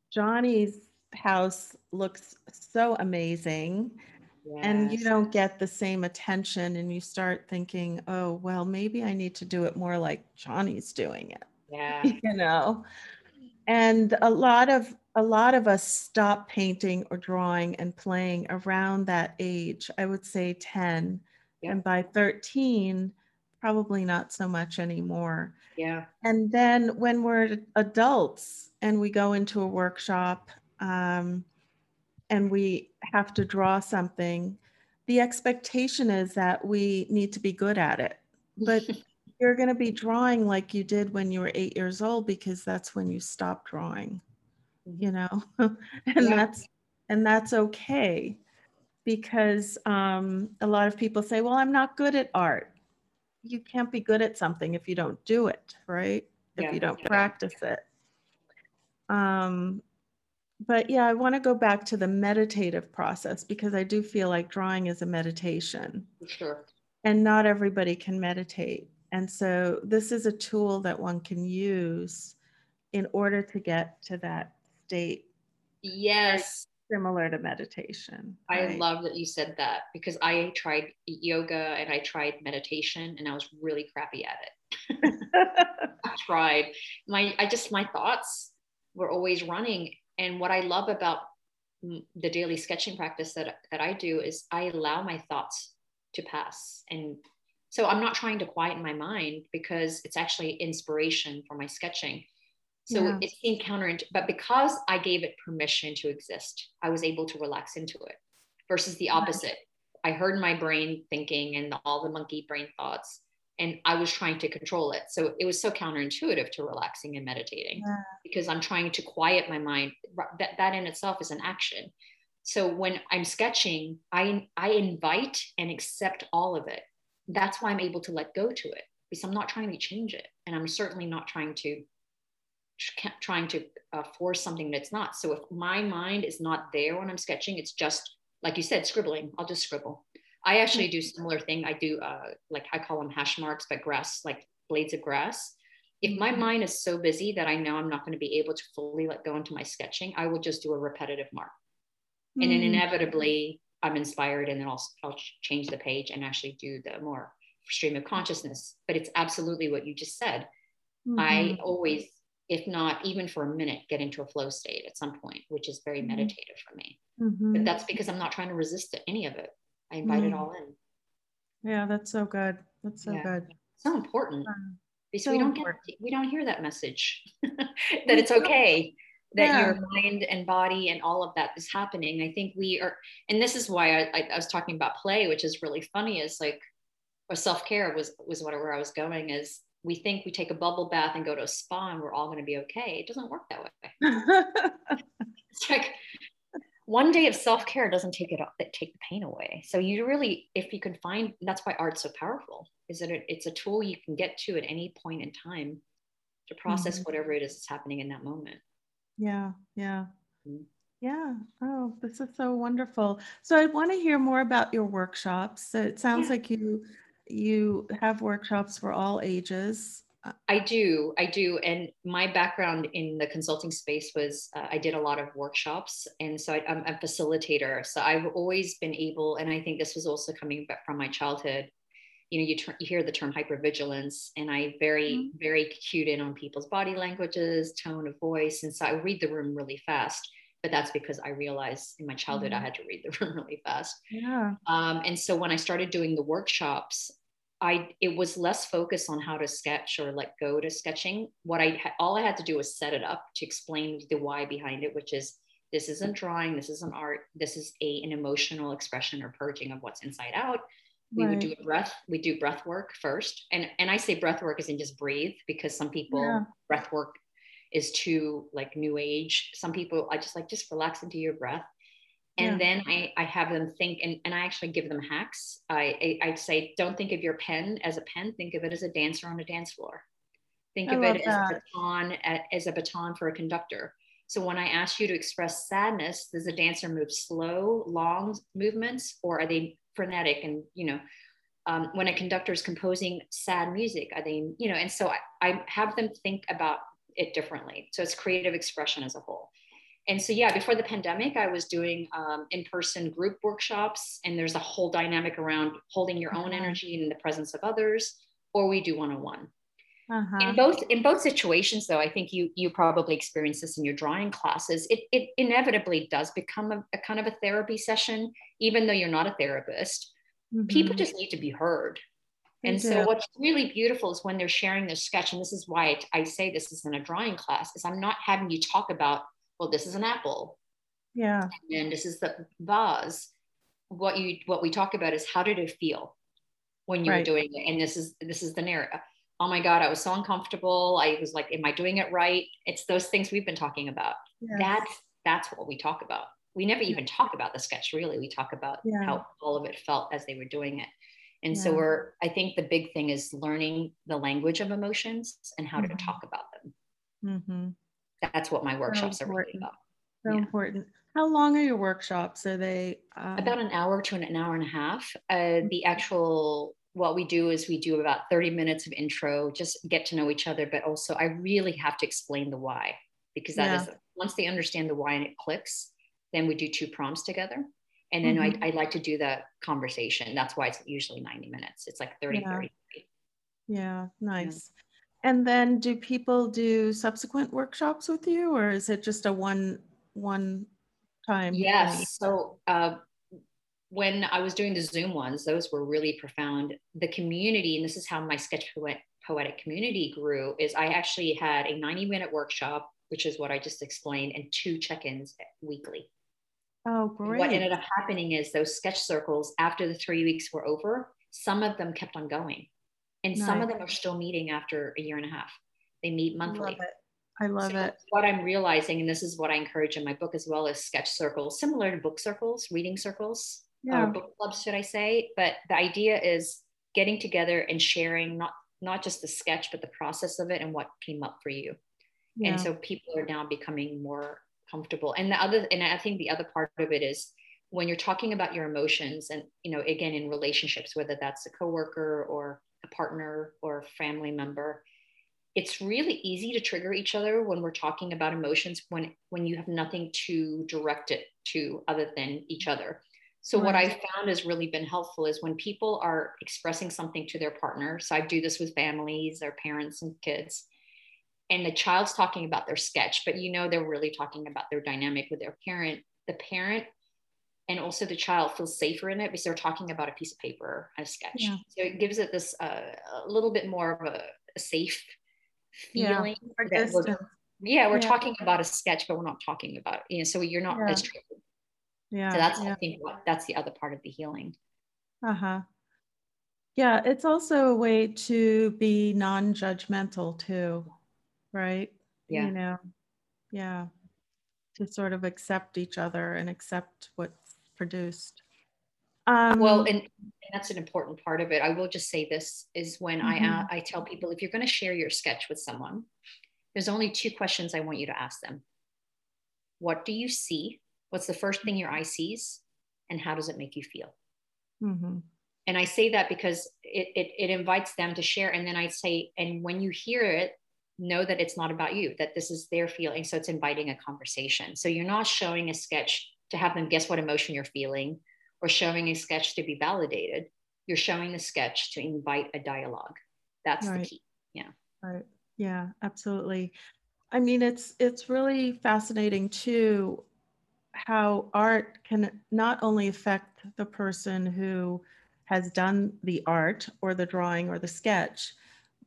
Johnny's house looks so amazing. And you don't get the same attention, and you start thinking, oh, well, maybe I need to do it more like Johnny's doing it. Yeah. you know and a lot of a lot of us stop painting or drawing and playing around that age i would say 10 Yeah. and by 13 probably not so much anymore Yeah. and then when we're adults and we go into a workshop um, and we have to draw something the expectation is that we need to be good at it but you're going to be drawing like you did when you were eight years old because that's when you stopped drawing you know and Yeah. that's and that's okay because um, a lot of people say well i'm not good at art you can't be good at something if you don't do it right if Yeah. you don't practice it um, but yeah i want to go back to the meditative process because i do feel like drawing is a meditation For sure. and not everybody can meditate. And so this is a tool that one can use in order to get to that state Yes. similar to meditation. I right? love that you said that because I tried yoga and I tried meditation and I was really crappy at it. I tried. My I just my thoughts were always running. And what I love about the daily sketching practice that that I do is I allow my thoughts to pass. And so I'm not trying to quieten my mind because it's actually inspiration for my sketching. So Yeah. it seemed counterintuitive, but because I gave it permission to exist, I was able to relax into it versus the opposite. I heard my brain thinking and all the monkey brain thoughts, and I was trying to control it. So it was so counterintuitive to relaxing and meditating Yeah. because I'm trying to quiet my mind. That, that in itself is an action. So when I'm sketching, I, I invite and accept all of it. That's why I'm able to let go to it because I'm not trying to change it. And I'm certainly not trying to trying to uh, force something that's not. So if my mind is not there when I'm sketching, it's just like you said, scribbling. I'll just scribble. I actually do similar thing. I do uh, like I call them hash marks, but grass, like blades of grass. If my Mhm. mind is so busy that I know I'm not going to be able to fully let go into my sketching, I will just do a repetitive mark. And then Mm. inevitably, I'm inspired and then I'll, I'll change the page and actually do the more stream of consciousness. But it's absolutely what you just said. I Mhm. always, if not even for a minute, get into a flow state at some point, which is very Mhm. meditative for me. But Mhm. that's because I'm not trying to resist it, any of it. I invite it Mm. all in. Yeah, that's so good. That's so Yeah. good. So important because so we don't important. get we don't hear that message that it's okay that Yeah. your mind and body and all of that is happening. I think we are, and this is why I, I, I was talking about play, which is really funny. Is like, or self care was was what where I was going. Is we think we take a bubble bath and go to a spa and we're all going to be okay. It doesn't work that way. It's like one day of self care doesn't take it that take the pain away. So you really, if you can find, that's why art's so powerful. Is that it, it's a tool you can get to at any point in time to process Mhm. whatever it is that's happening in that moment. yeah, yeah. Mm. Yeah. Oh, this is so wonderful. So I want to hear more about your workshops. So it sounds Yeah. like you you have workshops for all ages. Uh, I do, I do, and my background in the consulting space was uh, I did a lot of workshops, and so I, I'm a facilitator. So I've always been able, and I think this was also coming back from my childhood. You know, you, ter- you hear the term hypervigilance, and I very, Mhm. very cued in on people's body languages, tone of voice, and so I read the room really fast. But that's because I realized in my childhood I Mhm. had to read the room really fast. Yeah. Um, and so when I started doing the workshops, I it was less focused on how to sketch or let go to sketching. What I all I had to do was set it up to explain the why behind it, which is this isn't drawing, this isn't art, this is a an emotional expression or purging of what's inside out. We would do a breath, we do breath work first. And and I say breath work isn't just breathe because some people Yeah. breath work is too like new age. Some people I just like just relax into your breath and Yeah. then I, I have them think and, and i actually give them hacks. I, I i say don't think of your pen as a pen. Think of it as a dancer on a dance floor. Think I of it as a baton as a baton for a conductor. So when i ask you to express sadness does a dancer move slow long movements or are they frenetic and you know um, when a conductor is composing sad music are they you know and so I, I have them think about it differently. So it's creative expression as a whole and so yeah before the pandemic i was doing um, in-person group workshops and there's a whole dynamic around holding your own Uh-huh. energy in the presence of others or we do one-on-one Uh-huh. in both in both situations though i think you you probably experience this in your drawing classes it, it inevitably does become a, a kind of a therapy session even though you're not a therapist people Mhm. just need to be heard and so what's really beautiful is when they're sharing their sketch, and this is why I, I say this is in a drawing class, is I'm not having you talk about, well, this is an apple Yeah. and this is the vase. What you what we talk about is how did it feel when you Right. were doing it? And this is this is the narrative. Oh my God, I was so uncomfortable. I was like, am I doing it right? It's those things we've been talking about. Yes. That's that's what we talk about. We never even talk about the sketch really. We talk about Yeah. how all of it felt as they were doing it. And so we're, I think the big thing is learning the language of emotions and how Mhm. to talk about them. Mhm. That's what my workshops are really about. So Yeah. important. How long are your workshops? Are they um, About an hour to an hour and a half. Uh, the actual, what we do is we do about 30 minutes of intro, just get to know each other. But also, I really have to explain the why because that is once they understand the why and it clicks, then we do two prompts together. And then Mhm. I, I like to do the conversation. That's why it's usually 90 minutes. It's like 30, Yeah. 30. Yeah, nice. And then do people do subsequent workshops with you or is it just a one one time? thing? Yes. So uh, when I was doing the Zoom ones, those were really profound. The community, and this is how my sketch poet, poetic community grew, is I actually had a 90 minute workshop, which is what I just explained, and two check ins weekly. Oh, great. What ended up happening is those sketch circles, after the three weeks were over, some of them kept on going. And some of them are still meeting after a year and a half. They meet monthly. love it. I love So it. What I'm realizing, and this is what I encourage in my book as well, is sketch circles, similar to book circles, reading circles, uh, Yeah. or book clubs, should I say? But the idea is getting together and sharing not not just the sketch, but the process of it and what came up for you. Yeah. And so people are now becoming more comfortable. And the other, and I think the other part of it is when you're talking about your emotions, and you know, again, in relationships, whether that's a coworker or a partner or a family member, it's really easy to trigger each other when we're talking about emotions when when you have nothing to direct it to other than each other so right. what i found has really been helpful is when people are expressing something to their partner so i do this with families their parents and kids and the child's talking about their sketch but you know they're really talking about their dynamic with their parent the parent and also the child feels safer in it because they're talking about a piece of paper and a sketch. Yeah. so it gives it this uh, a little bit more of a, a safe feeling yeah, we're, yeah we're yeah. talking about a sketch but we're not talking about you know so you're not yeah. as triggered. Yeah so that's i think what that's the other part of the healing. Uh-huh. Yeah it's also a way to be non-judgmental too right? Yeah. you know? Yeah. To sort of accept each other and accept what's produced um, well, and, and, that's an important part of it. I will just say this is when mm-hmm. I, uh, I tell people if you're going to share your sketch with someone, there's only two questions I want you to ask them. What do you see? What's the first thing your eye sees? And how does it make you feel? Mm-hmm. And I say that because it, it, it invites them to share. And then I say, and when you hear it, know that it's not about you, that this is their feeling. So it's inviting a conversation. So you're not showing a sketch to have them guess what emotion you're feeling or showing a sketch to be validated. You're showing the sketch to invite a dialogue. That's right. the key. Yeah. Right. Yeah, absolutely. I mean, it's it's really fascinating too how art can not only affect the person who has done the art or the drawing or the sketch,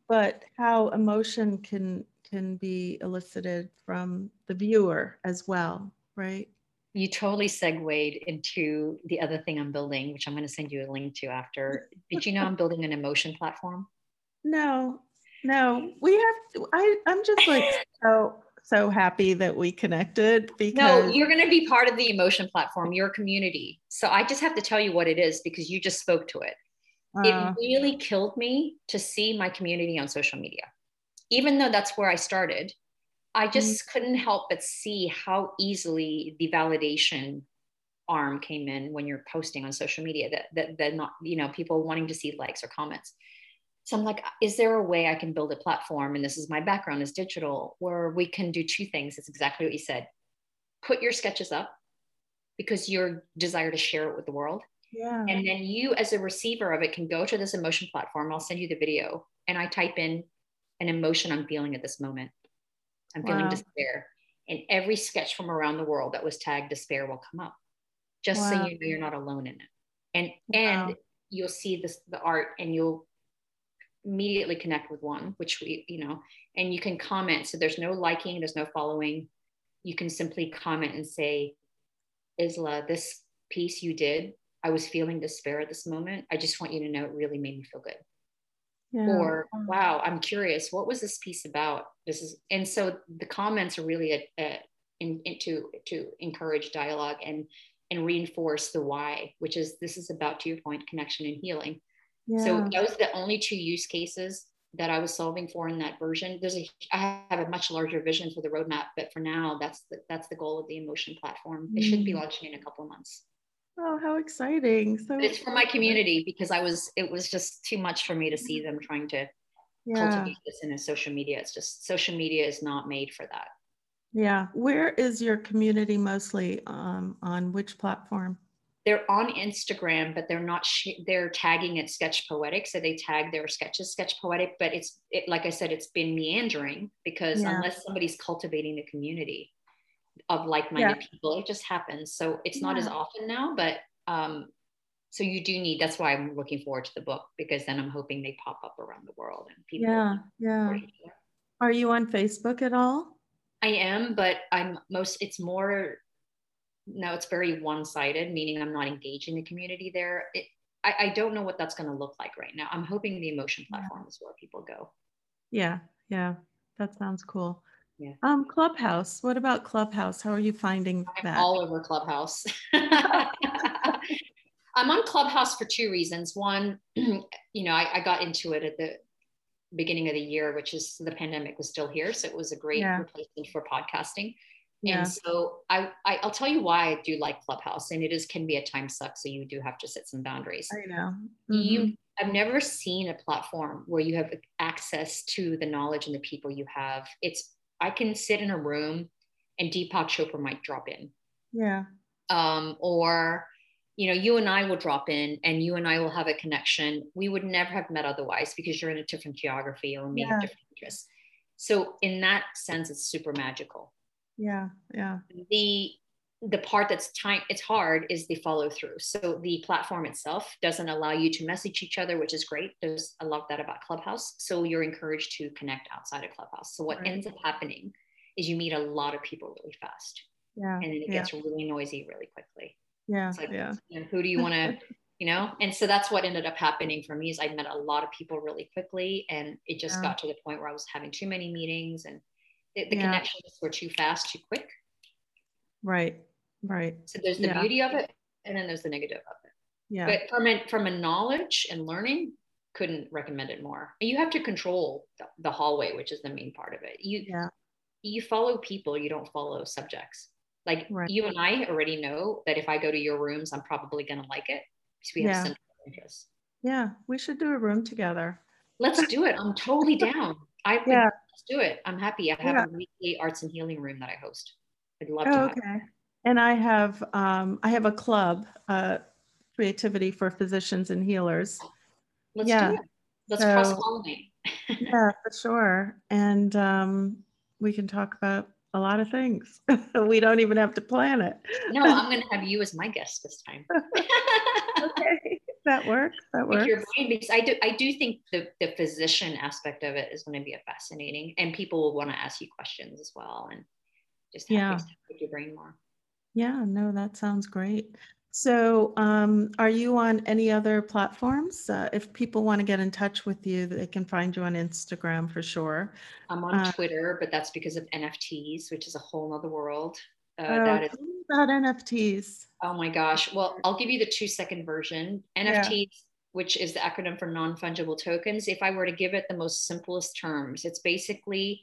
but how emotion can can be elicited from the viewer as well, right? You totally segued into the other thing I'm building, which I'm going to send you a link to after. Did you know I'm building an emotion platform? No, no. We have. I I'm just like so so happy that we connected because no, you're going to be part of the emotion platform, your community. So I just have to tell you what it is because you just spoke to it. Uh, it really killed me to see my community on social media, even though that's where I started I mm-hmm. just mm-hmm. couldn't help but see how easily the validation arm came in when you're posting on social media that that that not you know people wanting to see likes or comments so i'm like is there a way i can build a platform and this is my background is digital where we can do two things it's exactly what you said put your sketches up because your desire to share it with the world yeah. and then you as a receiver of it can go to this emotion platform i'll send you the video and i type in an emotion i'm feeling at this moment I'm feeling wow. despair. And every sketch from around the world that was tagged despair will come up, just wow. so you know you're not alone in it. And wow. and you'll see this the art and you'll immediately connect with one, which we, you know, and you can comment. So there's no liking, there's no following. You can simply comment and say, Isla, this piece you did, I was feeling despair at this moment. I just want you to know it really made me feel good yeah. or wow i'm curious what was this piece about this is and so the comments are really a, a, in, in, to to encourage dialogue and and reinforce the why which is this is about to your point connection and healing yeah. so those are the only two use cases that i was solving for in that version there's a i have a much larger vision for the roadmap but for now that's the, that's the goal of the emotion platform it should be mm. launching in a couple of months Oh, how exciting! So it's for my community because I was it was just too much for me to see them trying to yeah. cultivate this in a social media. It's just social media is not made for that. Yeah. Where is your community mostly um, on which platform? They're on Instagram, but they're not. Sh- they're tagging it sketch poetic, so they tag their sketches sketch poetic. But it's it, like I said, it's been meandering because yeah. unless somebody's cultivating the community, of like-minded yeah. people it just happens. So it's not yeah. as often now but um so you do need that's why i'm looking forward to the book because then i'm hoping they pop up around the world and people yeah yeah. are you on facebook at all? I am but i'm most it's more no it's very one-sided meaning i'm not engaging the community there. It, I, I don't know what that's going to look like right now. I'm hoping the emotion platform yeah. is where people go. Yeah yeah. That sounds cool yeah. Um, Clubhouse. What about Clubhouse? How are you finding I'm that? All over Clubhouse. I'm on Clubhouse for two reasons. One, you know, I, I, got into it at the beginning of the year, which is the pandemic was still here, so it was a great yeah. replacement for podcasting. Yeah. And so I, I will tell you why I do like Clubhouse, and it is can be a time suck. So you do have to set some boundaries. I know. Mm-hmm. You I've never seen a platform where you have access to the knowledge and the people you have. It's I can sit in a room and Deepak Chopra might drop in. Yeah. Um, or you know, you and I will drop in and you and I will have a connection. We would never have met otherwise because you're in a different geography or we yeah. have different interests. So in that sense, it's super magical. Yeah. Yeah. The the part that's time it's hard is the follow through so the platform itself doesn't allow you to message each other which is great. There's i love that about clubhouse. So you're encouraged to connect outside of clubhouse. So what right. ends up happening is you meet a lot of people really fast. Yeah and then it yeah. gets really noisy really quickly. Yeah like, yeah. You know, who do you want to you know? And so that's what ended up happening for me is i met a lot of people really quickly and it just yeah. got to the point where i was having too many meetings and the, the yeah. connections were too fast too quick. Right Right. So there's the yeah. beauty of it, and then there's the negative of it. Yeah. But from a from a knowledge and learning, couldn't recommend it more. And you have to control the, the hallway, which is the main part of it. You yeah. you follow people, you don't follow subjects. Like right. you and I already know that if I go to your rooms, I'm probably gonna like it because we have yeah. similar interests. Yeah, we should do a room together. Let's do it. I'm totally down. I yeah. let's do it. I'm happy. I have yeah. a weekly arts and healing room that I host. I'd love oh, to. okay. And I have um, I have a club, uh, creativity for physicians and healers. Let's yeah. do it. Let's so, cross pollinate. yeah, for sure. And um, we can talk about a lot of things. we don't even have to plan it. no, I'm going to have you as my guest this time. okay, that works. That works. Your brain, because I do, I do think the the physician aspect of it is going to be a fascinating, and people will want to ask you questions as well, and just have yeah. your brain more. Yeah, no, that sounds great. So, um, are you on any other platforms? Uh, if people want to get in touch with you, they can find you on Instagram for sure. I'm on uh, Twitter, but that's because of NFTs, which is a whole other world. Uh, oh, that is about NFTs. Oh my gosh! Well, I'll give you the two second version. NFTs, yeah. which is the acronym for non fungible tokens. If I were to give it the most simplest terms, it's basically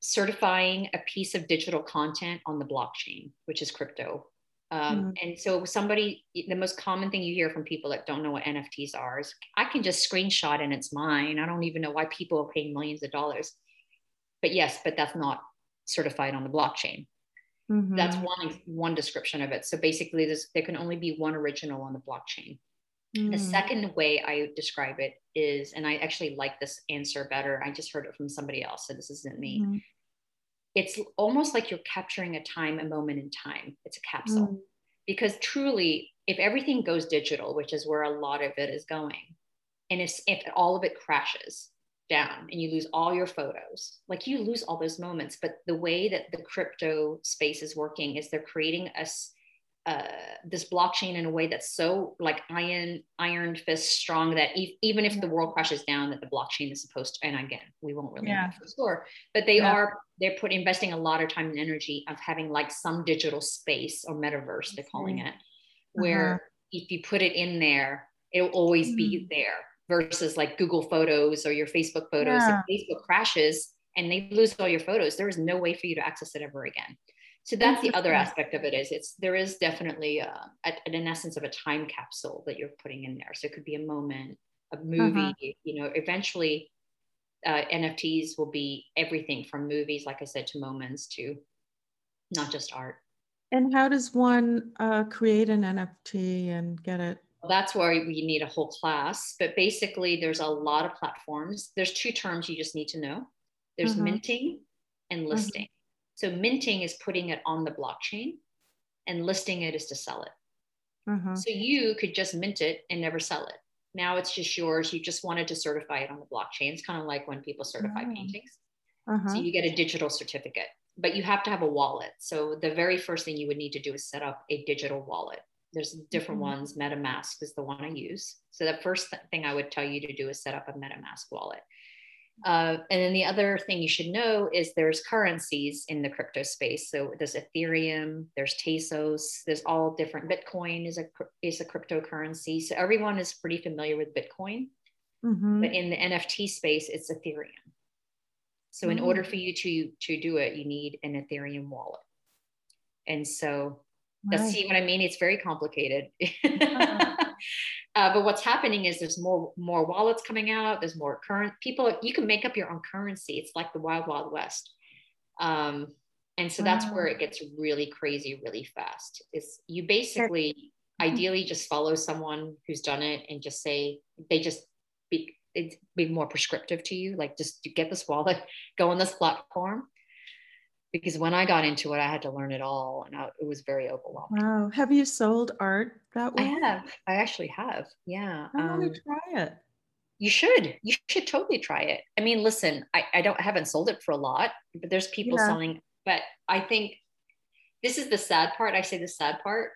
certifying a piece of digital content on the blockchain, which is crypto. Um, mm And so, somebody, the most common thing you hear from people that don't know what NFTs are is, I can just screenshot and it's mine. I don't even know why people are paying millions of dollars. But yes, but that's not certified on the blockchain. Mm-hmm. That's one one description of it. So basically, there can only be one original on the blockchain. Mm. The second way I describe it is, and I actually like this answer better. I just heard it from somebody else, so this isn't me. Mm. It's almost like you're capturing a time, a moment in time. It's a capsule. Mm. Because truly, if everything goes digital, which is where a lot of it is going, and if, if all of it crashes down and you lose all your photos, like you lose all those moments. But the way that the crypto space is working is they're creating a uh, this blockchain in a way that's so like iron iron fist strong that e- even if the world crashes down that the blockchain is supposed to and again we won't really yeah. know for sure but they yeah. are they're put investing a lot of time and energy of having like some digital space or metaverse they're calling it where uh-huh. if you put it in there it'll always mm. be there versus like google photos or your facebook photos yeah. if facebook crashes and they lose all your photos there is no way for you to access it ever again so that's the other aspect of it is it's there is definitely uh, a, an essence of a time capsule that you're putting in there so it could be a moment a movie uh-huh. you know eventually uh, nfts will be everything from movies like i said to moments to not just art and how does one uh, create an nft and get it that's where we need a whole class but basically there's a lot of platforms there's two terms you just need to know there's uh-huh. minting and uh-huh. So minting is putting it on the blockchain and listing it is to sell it. Uh-huh. So you could just mint it and never sell it. Now it's just yours. You just wanted to certify it on the blockchain. It's kind of like when people certify oh. paintings. Uh-huh. So you get a digital certificate, but you have to have a wallet. So the very first thing you would need to do is set up a digital wallet. There's different mm-hmm. ones. MetaMask is the one I use. So the first th- thing I would tell you to do is set up a MetaMask wallet. Uh, and then the other thing you should know is there's currencies in the crypto space. So there's Ethereum, there's Tezos, there's all different. Bitcoin is a is a cryptocurrency. So everyone is pretty familiar with Bitcoin, mm-hmm. but in the NFT space, it's Ethereum. So in mm-hmm. order for you to to do it, you need an Ethereum wallet. And so, right. see what I mean? It's very complicated. Uh, but what's happening is there's more more wallets coming out. There's more current people. You can make up your own currency. It's like the wild wild west. Um, and so that's wow. where it gets really crazy really fast. Is you basically ideally just follow someone who's done it and just say they just be be more prescriptive to you. Like just get this wallet, go on this platform because when I got into it, I had to learn it all, and I, it was very overwhelming. Wow! Have you sold art that way? I have. I actually have. Yeah. I um, want to try it. You should. You should totally try it. I mean, listen, I, I don't haven't sold it for a lot, but there's people yeah. selling. But I think this is the sad part. I say the sad part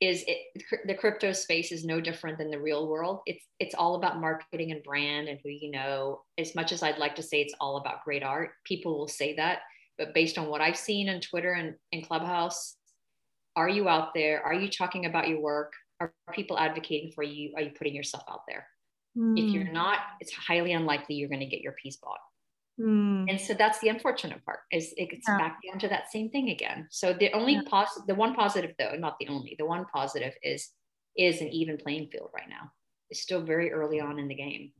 is it, the crypto space is no different than the real world. It's it's all about marketing and brand and who you know. As much as I'd like to say it's all about great art, people will say that but based on what I've seen on Twitter and, and Clubhouse, are you out there? Are you talking about your work? Are people advocating for you? Are you putting yourself out there? Mm. If you're hmm. not, it's highly unlikely you're going to get your piece bought. Mm. And so that's the unfortunate part is it gets yeah. back down to that same thing again. So the only yeah. positive, the one positive though, not the only, the one positive is is an even playing field right now. It's still very early on in the game.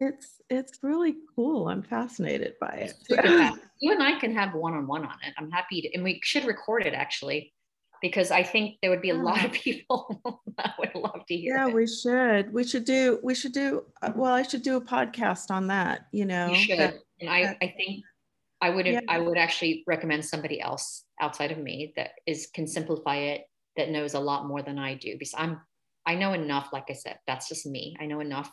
It's it's really cool. I'm fascinated by it. you and I can have one on one on it. I'm happy to, and we should record it actually, because I think there would be a yeah. lot of people that would love to hear. Yeah, it. we should. We should do. We should do. Uh, well, I should do a podcast on that. You know, you should. That, and I, I think I would. Yeah. I would actually recommend somebody else outside of me that is can simplify it. That knows a lot more than I do because I'm. I know enough. Like I said, that's just me. I know enough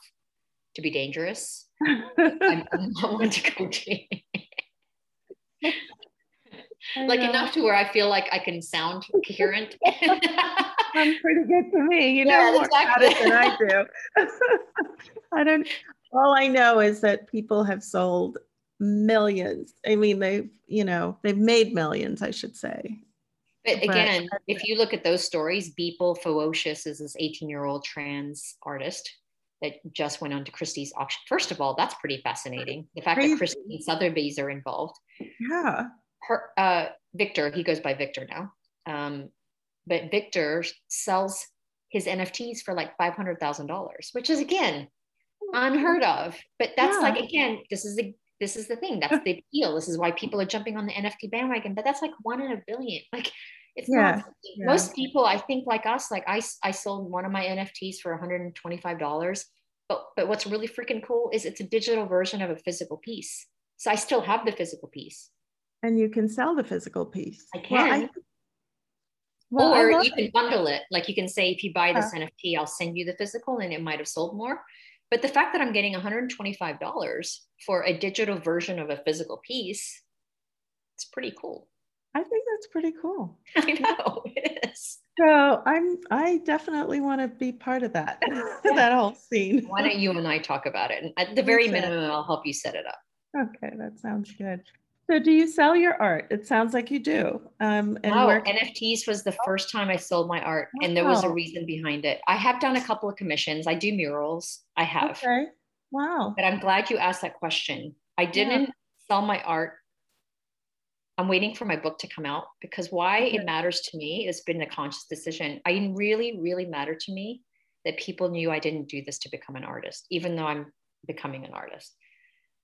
to be dangerous. I'm, I'm not one to coaching. like enough to where I feel like I can sound coherent. I'm pretty good to me, you know yeah, more exactly. about it than I do. I don't. All I know is that people have sold millions. I mean, they've you know they've made millions, I should say. But again, but, if you look at those stories, Beeple FEWOCiOUS is this 18 year old trans artist that just went on to Christie's auction. First of all, that's pretty fascinating. The fact Crazy. that Christie and Sotheby's are involved. Yeah. Her, uh, Victor, he goes by Victor now. Um, but Victor sells his NFTs for like five hundred thousand dollars, which is again unheard of. But that's yeah. like again, this is the this is the thing. That's the deal. This is why people are jumping on the NFT bandwagon. But that's like one in a billion. Like it's yeah. not yeah. most people i think like us like i i sold one of my nfts for 125 dollars but but what's really freaking cool is it's a digital version of a physical piece. So i still have the physical piece. And you can sell the physical piece. I can. well, I, well, or you can bundle it. Like you can say if you buy this nft i'll send you the physical and it might have sold more. But the fact that i'm getting 125 for a digital version of a physical piece it's pretty cool I think that's pretty cool. I know it is. So I'm I definitely want to be part of that that whole scene. Why don't you and I talk about it? And at the very minimum, I'll help you set it up. Okay, that sounds good. So do you sell your art? It sounds like you do. Um, and where- NFTs was the first time I sold my art, wow. and there was a reason behind it. I have done a couple of commissions. I do murals. I have. Okay. Wow. But I'm glad you asked that question. I didn't yeah. sell my art I'm waiting for my book to come out because why it matters to me has been a conscious decision. I really, really matter to me that people knew I didn't do this to become an artist, even though I'm becoming an artist.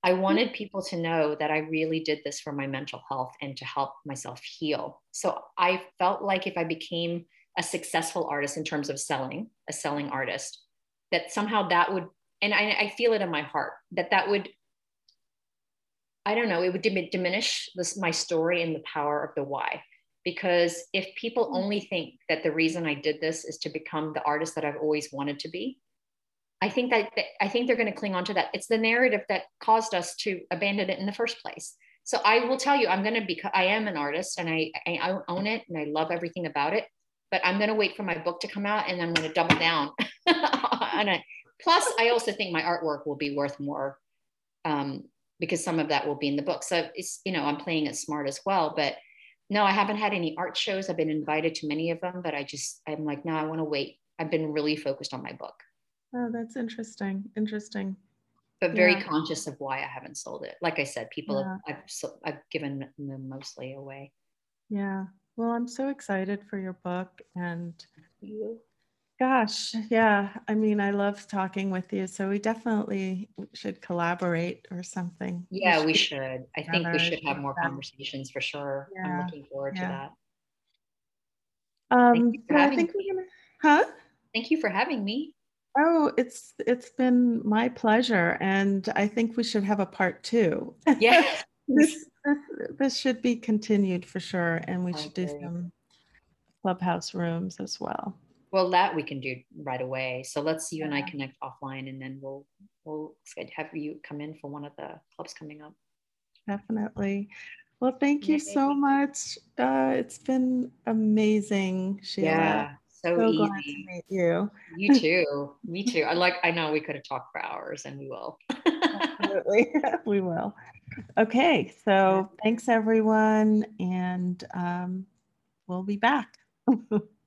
I wanted people to know that I really did this for my mental health and to help myself heal. So I felt like if I became a successful artist in terms of selling, a selling artist, that somehow that would, and I, I feel it in my heart, that that would I don't know, it would diminish this, my story and the power of the why. Because if people hmm. only think that the reason I did this is to become the artist that I've always wanted to be, I think that, that I think they're going to cling on to that. It's the narrative that caused us to abandon it in the first place. So I will tell you, I'm going to be, I am an artist and I, I own it and I love everything about it. But I'm going to wait for my book to come out and I'm going to double down on it. Plus, I also think my artwork will be worth more um, because some of that will be in the book. So it's, you know, I'm playing it smart as well. But no, I haven't had any art shows. I've been invited to many of them, but I just, I'm like, no, I want to wait. I've been really focused on my book. Oh, that's interesting. Interesting. But very yeah. conscious of why I haven't sold it. Like I said, people yeah. have, I've, I've given them mostly away. Yeah. Well, I'm so excited for your book and Gosh, yeah. I mean, I love talking with you, so we definitely should collaborate or something. Yeah, we should. I think we should have more conversations for sure. I'm looking forward to that. Um, you for I having think me. we're gonna, huh? Thank you for having me. Oh, it's it's been my pleasure, and I think we should have a part two. Yeah. This, this, this should be continued for sure, and we should do some clubhouse rooms as well. Well, that we can do right away. So let's you and I connect offline, and then we'll we'll have you come in for one of the clubs coming up. Definitely. Well, thank you so much. Uh, it's been amazing, Sheila. Yeah, so, So glad to meet you. You too. Me too. I like. I know we could have talked for hours, and we will. Absolutely. we will. Okay. So thanks, everyone. And um, we'll be back.